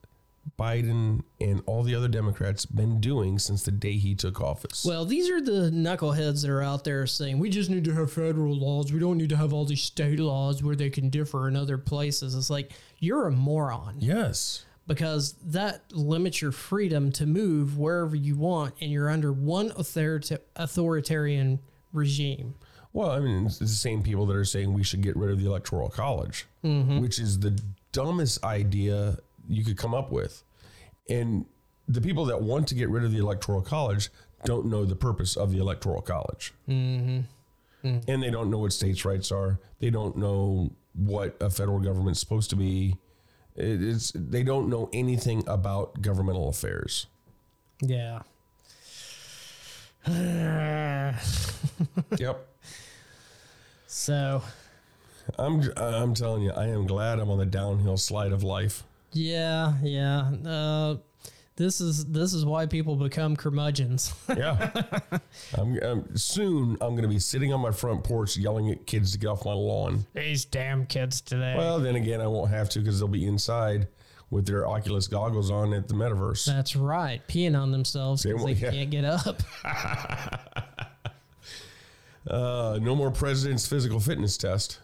Biden and all the other Democrats been doing since the day he took office? Well, these are the knuckleheads that are out there saying we just need to have federal laws. We don't need to have all these state laws where they can differ in other places. It's like you're a moron. Yes. Because that limits your freedom to move wherever you want, and you're under one authorita- authoritarian regime. Well, I mean, it's the same people that are saying we should get rid of the Electoral College, Mhm. which is the dumbest idea you could come up with. And the people that want to get rid of the Electoral College don't know the purpose of the Electoral College. Mm-hmm. And they don't know what states' rights are. They don't know what a federal government's supposed to be. It- It's they don't know anything about governmental affairs. Yeah. yep. [LAUGHS] So I'm I'm telling you, I am glad I'm on the downhill slide of life. Yeah, yeah. Uh, this is this is why people become curmudgeons. [LAUGHS] Yeah. I'm, I'm soon I'm going to be sitting on my front porch yelling at kids to get off my lawn. These damn kids today. Well, then again, I won't have to because they'll be inside with their Oculus goggles on at the metaverse. That's right, peeing on themselves because they, won't- yeah. can't get up. [LAUGHS] Uh, no more president's physical fitness test.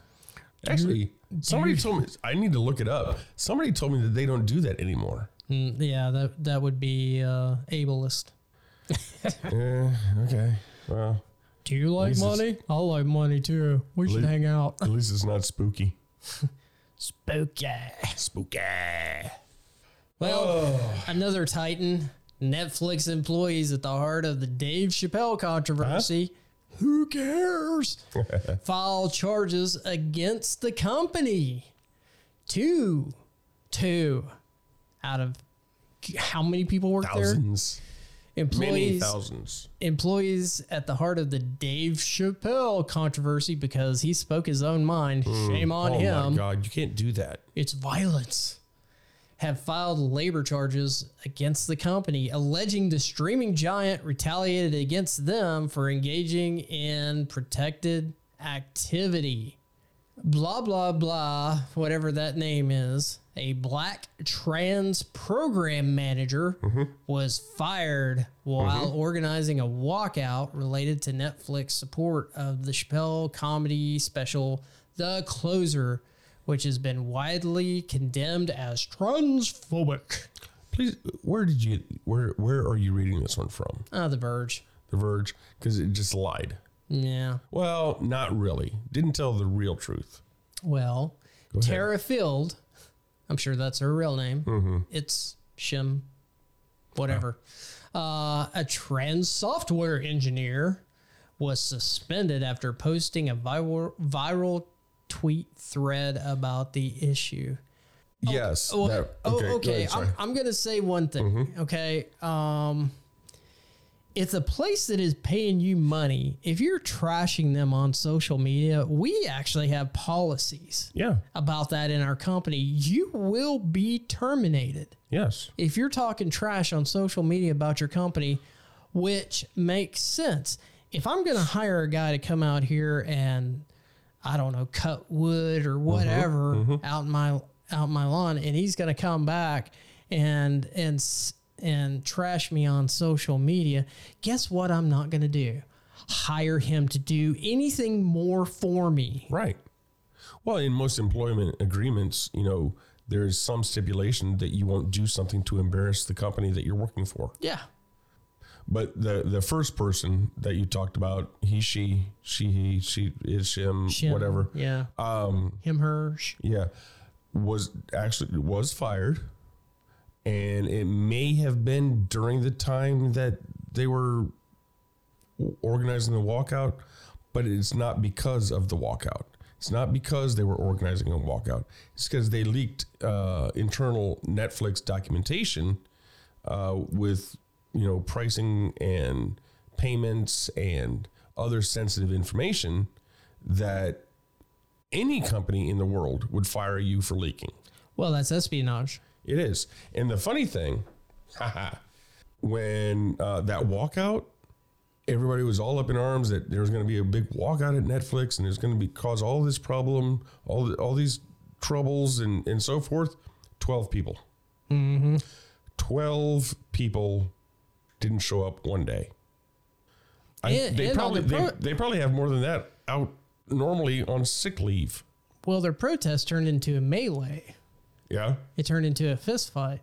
Actually, somebody told me I need to look it up. Somebody told me that they don't do that anymore. Mm, yeah, that that would be uh, ableist. [LAUGHS] yeah. Okay. Well, Do you like least money? I like money too. We should le- hang out. at least it's not spooky. Spooky. Spooky. Well, Oh. another Titan. Netflix employees at the heart of the Dave Chappelle controversy. Who cares? [LAUGHS] File charges against the company. Two, two out of how many people work Thousands. there? Many thousands. employees at the heart of the Dave Chappelle controversy because he spoke his own mind. Hmm. Shame on oh him my God, you can't do that. it's violence, have filed labor charges against the company, alleging the streaming giant retaliated against them for engaging in protected activity. Blah, blah, blah, whatever that name is. A black trans program manager was fired while organizing a walkout related to Netflix support of the Chappelle comedy special, The Closer, which has been widely condemned as transphobic. Please, where did you where where are you reading this one from? Ah, The Verge. The Verge, because it just lied. Yeah. Well, not really. Didn't tell the real truth. Well, Terra Field, I'm sure that's her real name. Mhm. It's Shim, whatever. Uh, a trans software engineer was suspended after posting a viral, viral tweet thread about the issue. Yes. Oh, that- oh, go okay. ahead. I'm, I'm gonna say one thing. Okay. Um, it's a place that is paying you money. If you're trashing them on social media, we actually have policies yeah. about that in our company. You will be terminated Yes. if you're talking trash on social media about your company, which makes sense. If I'm going to hire a guy to come out here and I don't know, cut wood or mm-hmm. whatever mm-hmm. out in my out in my lawn, and he's going to come back and and and trash me on social media, guess what? I'm not going to do. Hire him to do anything more for me. Right. Well, in most employment agreements, you know, there's some stipulation that you won't do something to embarrass the company that you're working for. Yeah. But the the first person that you talked about, he, she, she, he, she, is, him, Shim, whatever. Yeah. Um, Him, her. sh- yeah, was actually was fired, and it may have been during the time that they were organizing the walkout, but it's not because of the walkout. It's not because they were organizing a walkout. It's because they leaked uh, internal Netflix documentation uh, with you know pricing and payments and other sensitive information that any company in the world would fire you for leaking. Well, that's espionage. It is. And the funny thing, [LAUGHS] when uh, that walkout, everybody was all up in arms that there was going to be a big walkout at Netflix and there's going to be cause all this problem, all the, all these troubles and, and so forth. 12 people. Mm-hmm. 12 people didn't show up one day. I, And- they and probably the pro- they, they probably have more than that out normally on sick leave. Well, their protest turned into a melee. Yeah. It turned into a fist fight.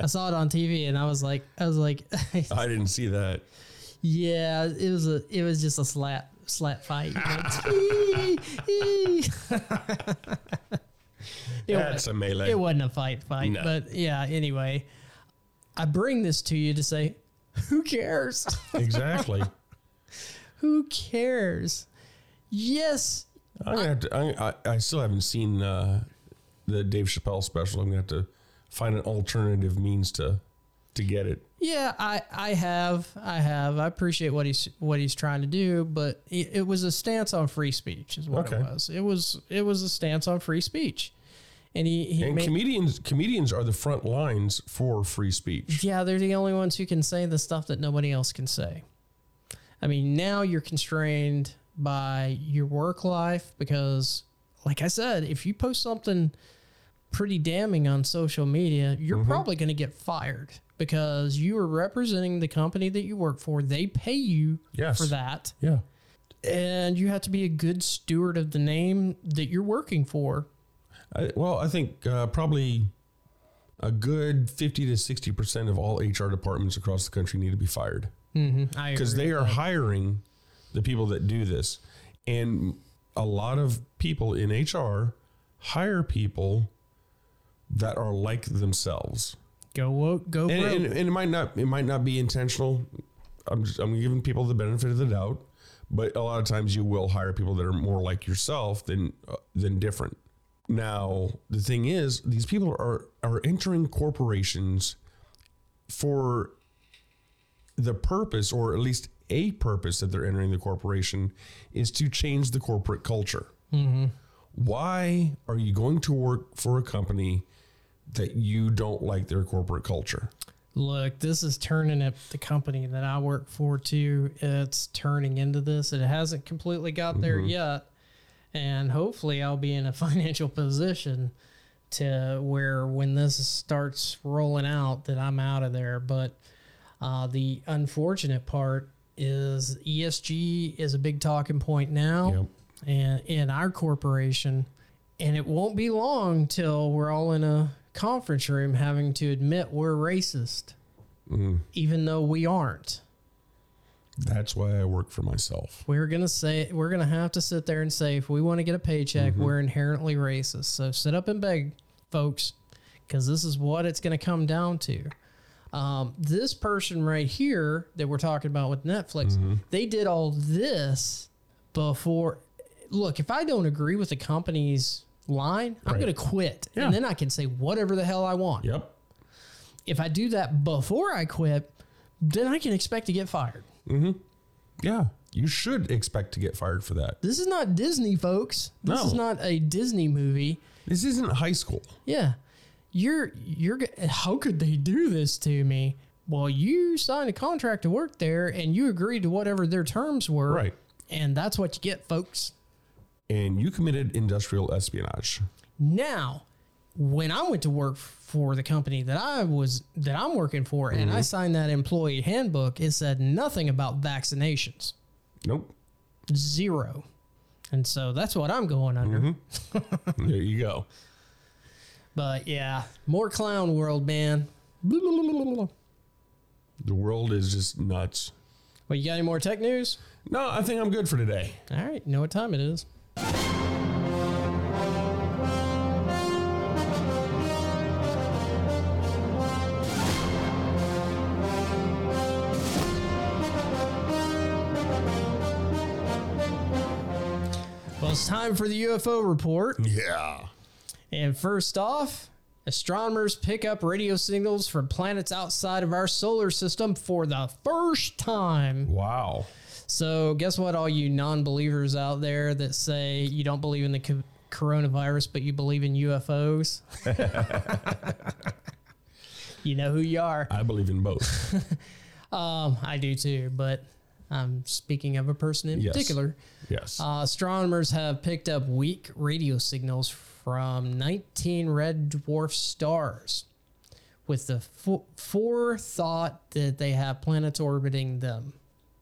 I saw it on TV and I was like, I was like, [LAUGHS] I didn't see that. yeah, it was a, it was just a slap, slap fight. [LAUGHS] It That's a melee. It wasn't a fight, fight, No. but yeah. Anyway, I bring this to you to say, who cares? Exactly. [LAUGHS] who cares? Yes, I'm gonna have to. I, I, I still haven't seen uh, the Dave Chappelle special. I'm gonna have to find an alternative means to to get it. Yeah, I, I have, I have. I appreciate what he's what he's trying to do, but it, it was a stance on free speech, is what Okay. it was. It was it was a stance on free speech, and he, he and made, comedians comedians are the front lines for free speech. yeah, they're the only ones who can say the stuff that nobody else can say. I mean, now you're constrained by your work life because, like I said, if you post something pretty damning on social media, you're Mm-hmm. probably going to get fired because you are representing the company that you work for. They pay you Yes. for that. Yeah. And you have to be a good steward of the name that you're working for. I, well, I think uh, probably a good fifty to sixty percent of all HR departments across the country need to be fired Mm-hmm. Because they are hiring the people that do this, and a lot of people in HR hire people that are like themselves. Go woke, go and, and, and it might not it might not be intentional. I'm just, I'm giving people the benefit of the doubt, but a lot of times you will hire people that are more like yourself than uh, than different. Now the thing is, these people are are entering corporations for the purpose, or at least a purpose that they're entering the corporation, is to change the corporate culture. Mm-hmm. Why are you going to work for a company that you don't like their corporate culture? Look, this is turning at the company that I work for too. It's turning into this. It hasn't completely got there Mhm. yet. And hopefully I'll be in a [LAUGHS] financial position to where when this starts rolling out that I'm out of there. But uh, the unfortunate part is ESG is a big talking point now and in our corporation. And it won't be long till we're all in a conference room having to admit we're racist, mm. even though we aren't. That's why I work for myself. We're gonna say we're gonna have to sit there and say if we want to get a paycheck, mm-hmm. we're inherently racist. So sit up and beg, folks, because this is what it's gonna come down to. Um, this person right here that we're talking about with Netflix, mm-hmm. they did all this before. Look, if I don't agree with the company's line, I'm Right. gonna quit, Yeah. and then I can say whatever the hell I want. Yep. If I do that before I quit, then I can expect to get fired. Mm-hmm. Yeah. You should expect to get fired for that. This is not Disney, folks. This No. is not a Disney movie. This isn't high school. Yeah. You're you're how could they do this to me? Well, you signed a contract to work there and you agreed to whatever their terms were. Right. And that's what you get, folks. And you committed industrial espionage. Now, when I went to work for the company that I was that I'm working for and I Mhm. signed that employee handbook, it said nothing about vaccinations. Nope. Zero. And so that's what I'm going under. [LAUGHS] there you go. But yeah, more clown world, man. The world is just nuts. Well, you got any more tech news? No, I think I'm good for today. All right, you know what time it is. It's time for the UFO report. Yeah. And first off, astronomers pick up radio signals from planets outside of our solar system for the first time. Wow. So, guess what, all you non believers out there that say you don't believe in the co- coronavirus, but you believe in UFOs? [LAUGHS] you know who you are. I believe in both. [LAUGHS] Um, I do too, but I'm speaking of a person in Yes. particular. Yes. Uh, astronomers have picked up weak radio signals from 19 red dwarf stars, with the fo- forethought that they have planets orbiting them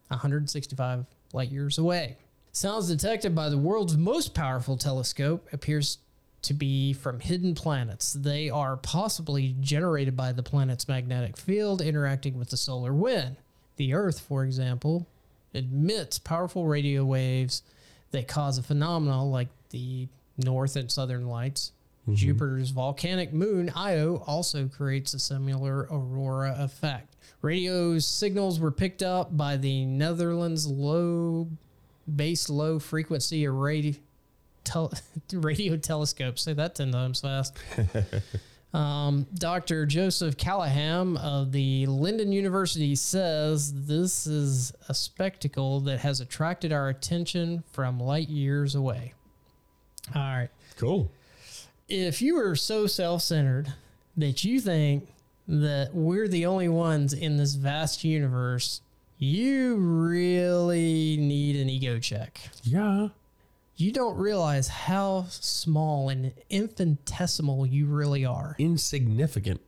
165 light years away. Sounds detected by the world's most powerful telescope appears to be from hidden planets. They are possibly generated by the planet's magnetic field interacting with the solar wind. The Earth, for example, emits powerful radio waves that cause a phenomenon like the north and southern lights. Mm-hmm. Jupiter's volcanic moon Io also creates a similar aurora effect. Radio signals were picked up by the Netherlands low base low frequency array [LAUGHS] tel- [LAUGHS] radio telescope. Say that 10 times fast. [LAUGHS] Um, Dr. Joseph Callahan of the Leiden University says this is a spectacle that has attracted our attention from light years away. All right. Cool. If you are so self centered that you think that we're the only ones in this vast universe, you really need an ego check Yeah. You don't realize how small and infinitesimal you really are. Insignificant.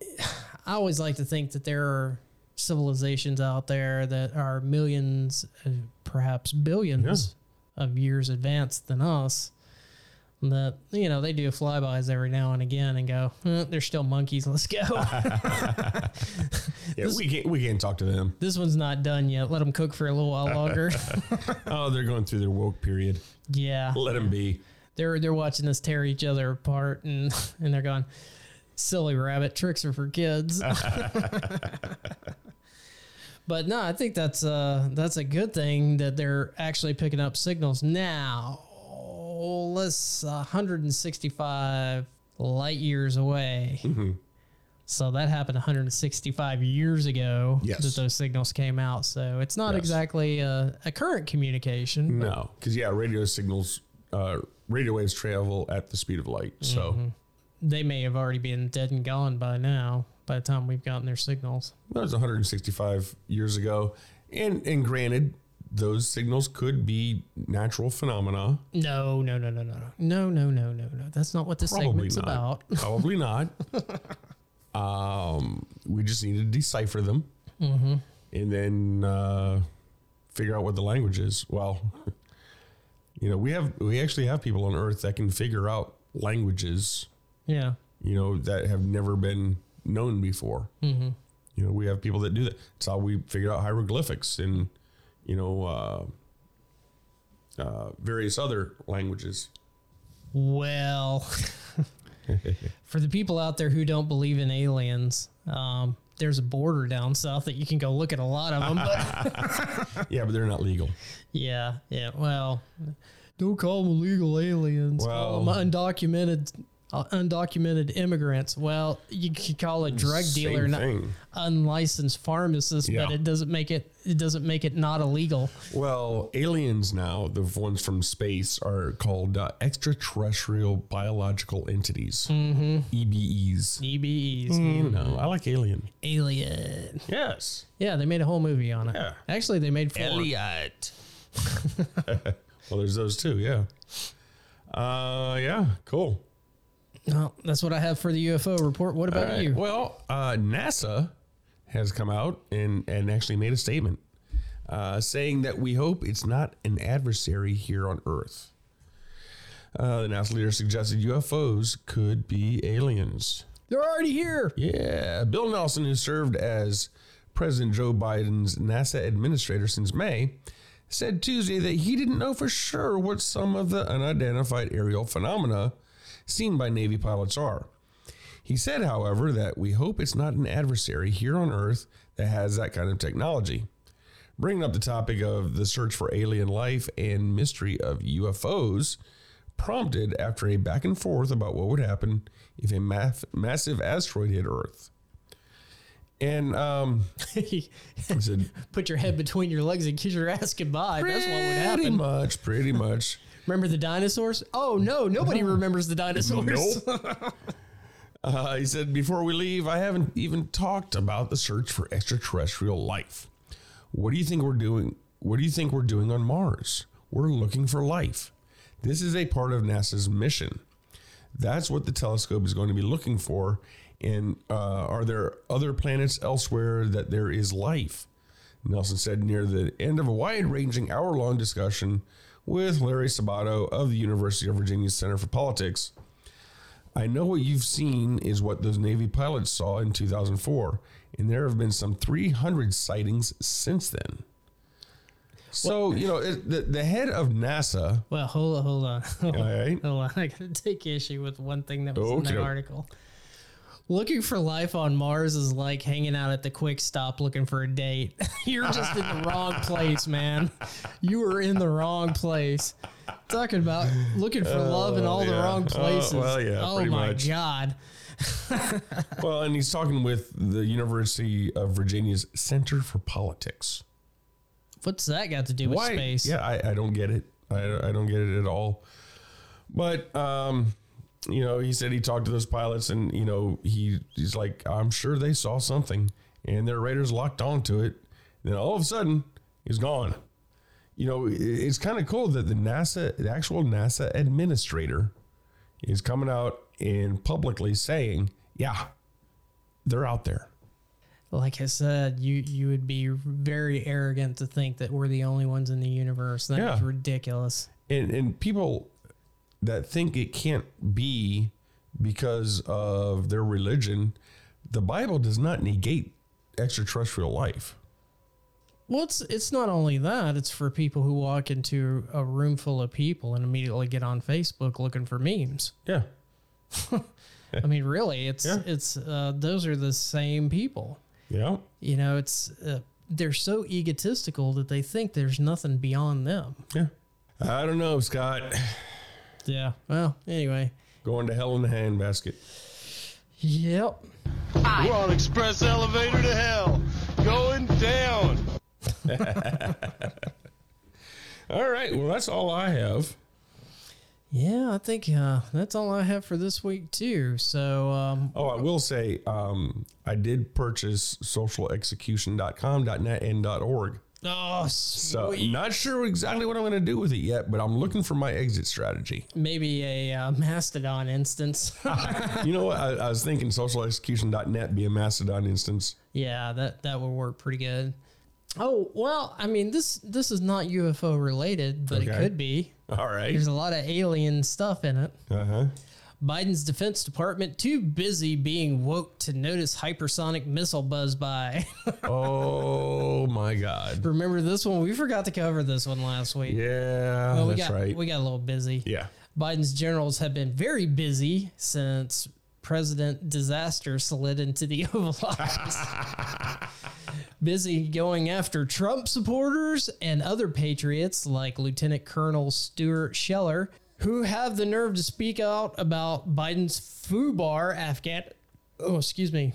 [SIGHS] I always like to think that there are civilizations out there that are millions, uh, perhaps billions of years advanced than us. That you know they do flybys every now and again and go, "Eh, they're still monkeys. Let's go. [LAUGHS] Yeah, [LAUGHS] we can't we can't talk to them. this one's not done yet. Let them cook for a little while longer. [LAUGHS] Oh, they're going through their woke period. yeah, Let them be. they're they're watching us tear each other apart and and they're going silly rabbit tricks are for kids but no i think that's uh that's a good thing that they're actually picking up signals now let's 165 light years away so that happened 165 years ago Yes. that those signals came out so it's not Yes. exactly a, a current communication No, because yeah, radio signals, uh, radio waves travel at the speed of light. So Mm-hmm. they may have already been dead and gone by now by the time we've gotten their signals. that was 165 years ago, and and granted, those signals could be natural phenomena. No, no, no, no, no, no, no, no, no, no. No. That's not what this Probably segment's not. about. [LAUGHS] Probably not. um, we just need to decipher them, Mm-hmm. and then uh, figure out what the language is. Well, [LAUGHS] you know, we have we actually have people on Earth that can figure out languages. Yeah. You know that have never been known before. Mm-hmm. You know, we have people that do that. It's how we figured out hieroglyphics and you know uh, uh, various other languages. Well, [LAUGHS] for the people out there who don't believe in aliens, um, there's a border down south that you can go look at a lot of them. But [LAUGHS] yeah, but they're not legal. yeah, yeah. Well, don't call them illegal aliens. call Well- them undocumented, uh, undocumented immigrants. Well, you could call a drug Same dealer not unlicensed pharmacist, Yeah. but it doesn't make it. It doesn't make it not illegal. Well, aliens now, the ones from space, are called uh, extraterrestrial biological entities. Mm-hmm. EBEs. EBEs. Mm, no, I like alien. Alien. Yes. Yeah, they made a whole movie on it. Yeah. Actually, they made four. Elliot. [LAUGHS] [LAUGHS] well, there's those too. Yeah. Uh, yeah. Cool. Well, that's what I have for the UFO report. What about right. you? Well, uh, NASA has come out and, and actually made a statement uh, saying that we hope it's not an adversary here on Earth. Uh, the NASA leader suggested UFOs could be aliens. They're already here. Yeah. Bill Nelson, who served as President Joe Biden's NASA administrator since May, said Tuesday that he didn't know for sure what some of the unidentified aerial phenomena seen by Navy pilots are. He said, however, that we hope it's not an adversary here on Earth that has that kind of technology. Bringing up the topic of the search for alien life and mystery of UFOs, prompted after a back and forth about what would happen if a math- massive asteroid hit Earth. And um, [LAUGHS] said, Put your head between your legs and kiss your ass goodbye. That's what would happen. pretty much, pretty much. [LAUGHS] Remember the dinosaurs? Oh no, nobody remembers the dinosaurs. [LAUGHS] Uh, he said, before we leave, I haven't even talked about the search for extraterrestrial life. What do you think we're doing? What do you think we're doing on Mars? We're looking for life. This is a part of NASA's mission. That's what the telescope is going to be looking for And uh, are there other planets elsewhere that there is life? Nelson said near the end of a wide ranging hour long discussion with Larry Sabato of the University of Virginia Center for Politics. I know what you've seen is what those Navy pilots saw in 2004, and there have been some 300 sightings since then. So, you know, it, the, the head of NASA. Well, hold on, hold on. Hold on, All right. [LAUGHS] hold on. I gotta take issue with one thing that was in that article. Looking for life on Mars is like hanging out at the quick stop looking for a date. [LAUGHS] You're just in the wrong [LAUGHS] place, man. You were in the wrong place. Talking about looking for love in all the yeah. wrong Oh, places. well, yeah, Oh my much. god. [LAUGHS] Well, and he's talking with the University of Virginia's Center for Politics. What's that got to do with Why? space? Yeah, I, I don't get it. I, I don't get it at all. But um, you know, he said he talked to those pilots, and you know, he he's like, I'm sure they saw something, and their radars locked onto it. Then all of a sudden, he's gone. You know, it's kind of cool that the NASA, the actual NASA administrator, is coming out and publicly saying, "Yeah, they're out there." Like I said, you you would be very arrogant to think that we're the only ones in the universe. That is Yeah. ridiculous. and and people that think it can't be because of their religion, the Bible does not negate extraterrestrial life. Well, it's it's not only that; it's for people who walk into a room full of people and immediately get on Facebook looking for memes. Yeah, [LAUGHS] I mean, really, it's Yeah. it's uh, those are the same people. yeah, You know, it's uh, they're so egotistical that they think there's nothing beyond them. yeah. I don't know, Scott. Yeah. Well, anyway. Going to hell in a handbasket. Yep. We're on express elevator to hell. Going down. [LAUGHS] All right. Well, that's all I have. Yeah, I think uh, that's all I have for this week too. So, um, Oh, I will say, um, I did purchase socialexecution.com, .net, and .org. oh, So sweet. not sure exactly what I'm going to do with it yet, but I'm looking for my exit strategy. maybe a uh, Mastodon instance. [LAUGHS] you know what? I, I was thinking socialexecution.net be a Mastodon instance. Yeah, that that would work pretty good. Oh well, I mean this this is not UFO related, but it could be. All right. There's a lot of alien stuff in it. Uh huh. Biden's Defense Department too busy being woke to notice hypersonic missile buzz by. [LAUGHS] Oh my God. Remember this one? We forgot to cover this one last week. Yeah, Well, we that's got right. we got a little busy. yeah. Biden's generals have been very busy since President Disaster slid into the [LAUGHS] Oval Office. [LAUGHS] busy going after Trump supporters and other patriots like Lieutenant Colonel Stuart Scheller, who have the nerve to speak out about Biden's FUBAR Afghan. Oh, excuse me.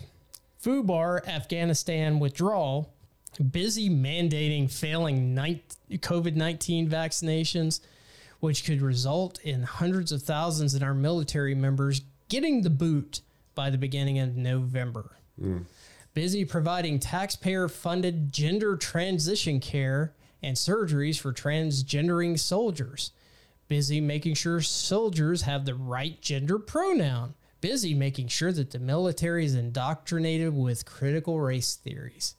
FUBAR Afghanistan withdrawal, busy mandating failing COVID 19 vaccinations, which could result in hundreds of thousands of our military members getting the boot by the beginning of November. Hmm. Busy providing taxpayer funded gender transition care and surgeries for transgendering soldiers. Busy making sure soldiers have the right gender pronoun. Busy making sure that the military is indoctrinated with critical race theories.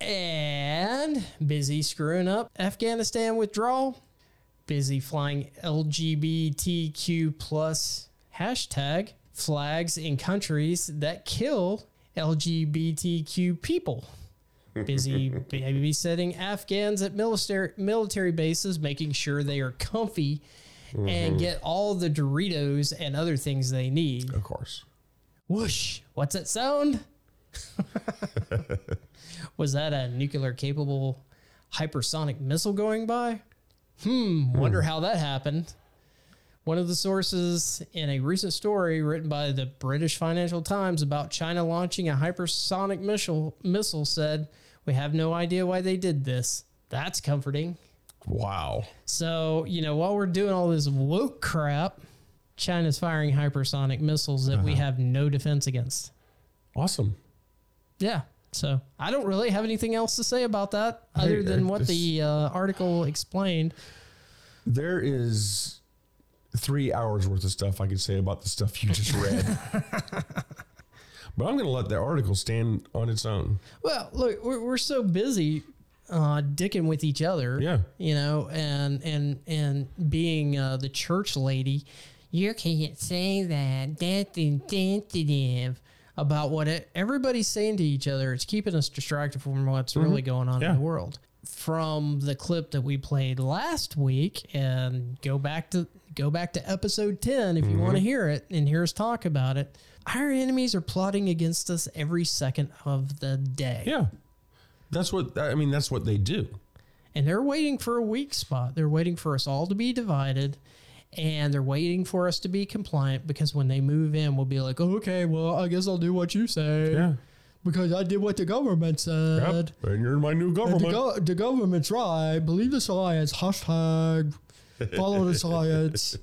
And busy screwing up Afghanistan withdrawal. Busy flying LGBTQ plus hashtag flags in countries that kill LGBTQ people. Busy [LAUGHS] babysitting Afghans at military military bases, making sure they are comfy and Mhm. get all the Doritos and other things they need. Of course. Whoosh! What's that sound? [LAUGHS] Was that a nuclear capable hypersonic missile going by? Hmm, wonder how that happened. One of the sources in a recent story written by the British Financial Times about China launching a hypersonic missile, missile said, We have no idea why they did this. That's comforting. Wow. So, you know, while we're doing all this woke crap, China's firing hypersonic missiles that we Uh-huh. have no defense against. Awesome. Yeah. So I don't really have anything else to say about that other than uh, what the uh, article explained. There is three hours worth of stuff I could say about the stuff you just read. [LAUGHS] But I'm going to let that article stand on its own. Well, look, we're, we're so busy uh, dicking with each other. Yeah. You know, and and and being uh, the church lady, you can't say that. That's insensitive about what it, everybody's saying to each other. It's keeping us distracted from what's really going on Yeah. in the world. From the clip that we played last week, and go back to go back to episode ten if you want to hear it and hear us talk about it. Our enemies are plotting against us every second of the day. Yeah. That's what, I mean, that's what they do. and they're waiting for a weak spot. They're waiting for us all to be divided, and they're waiting for us to be compliant because when they move in, we'll be like, okay, well, I guess I'll do what you say. Yeah. Because I did what the government said. And you're in my new government. The, go- the government's right. Believe the science. Hashtag follow the science.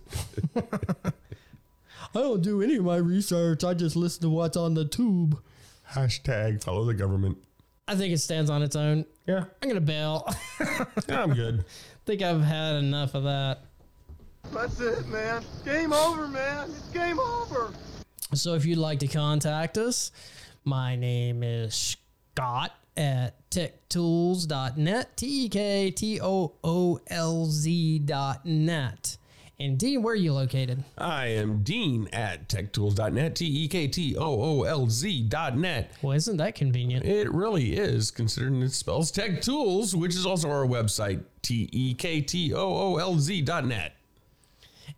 [LAUGHS] I don't do any of my research. I just listen to what's on the tube. Hashtag follow the government. I think it stands on its own. Yeah. I'm going to bail. Yeah, [LAUGHS] I'm good. think I've had enough of that. That's it, man. Game over, man. It's game over. So if you'd like to contact us, my name is Scott at tektoolz.net, T E K T O O L Z.net. And Dean, where are you located? I am Dean at tektoolz.net, T E K T O O L Z.net. Well, isn't that convenient? It really is, considering it spells Tech Tools, which is also our website, T E K T O O L Z.net.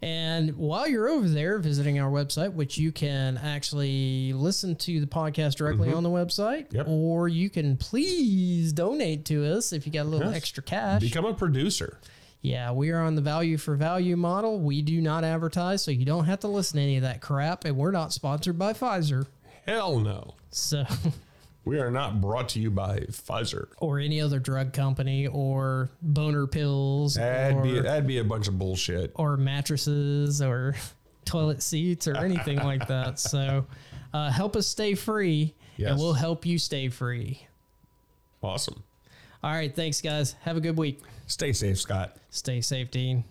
And while you're over there visiting our website, which you can actually listen to the podcast directly Mhm. on the website, Yep. or you can please donate to us if you got a little Yes. extra cash. Become a producer. Yeah, we are on the value for value model. We do not advertise, so you don't have to listen to any of that crap. And we're not sponsored by Pfizer. Hell no. So, [LAUGHS] We are not brought to you by Pfizer. or any other drug company, or boner pills, That'd or, be that'd be a bunch of bullshit. or mattresses, or [LAUGHS] toilet seats, or anything [LAUGHS] like that. So, uh, help us stay free, Yes. and we'll help you stay free. Awesome. All right, thanks, guys. Have a good week. Stay safe, Scott. Stay safe, Dean.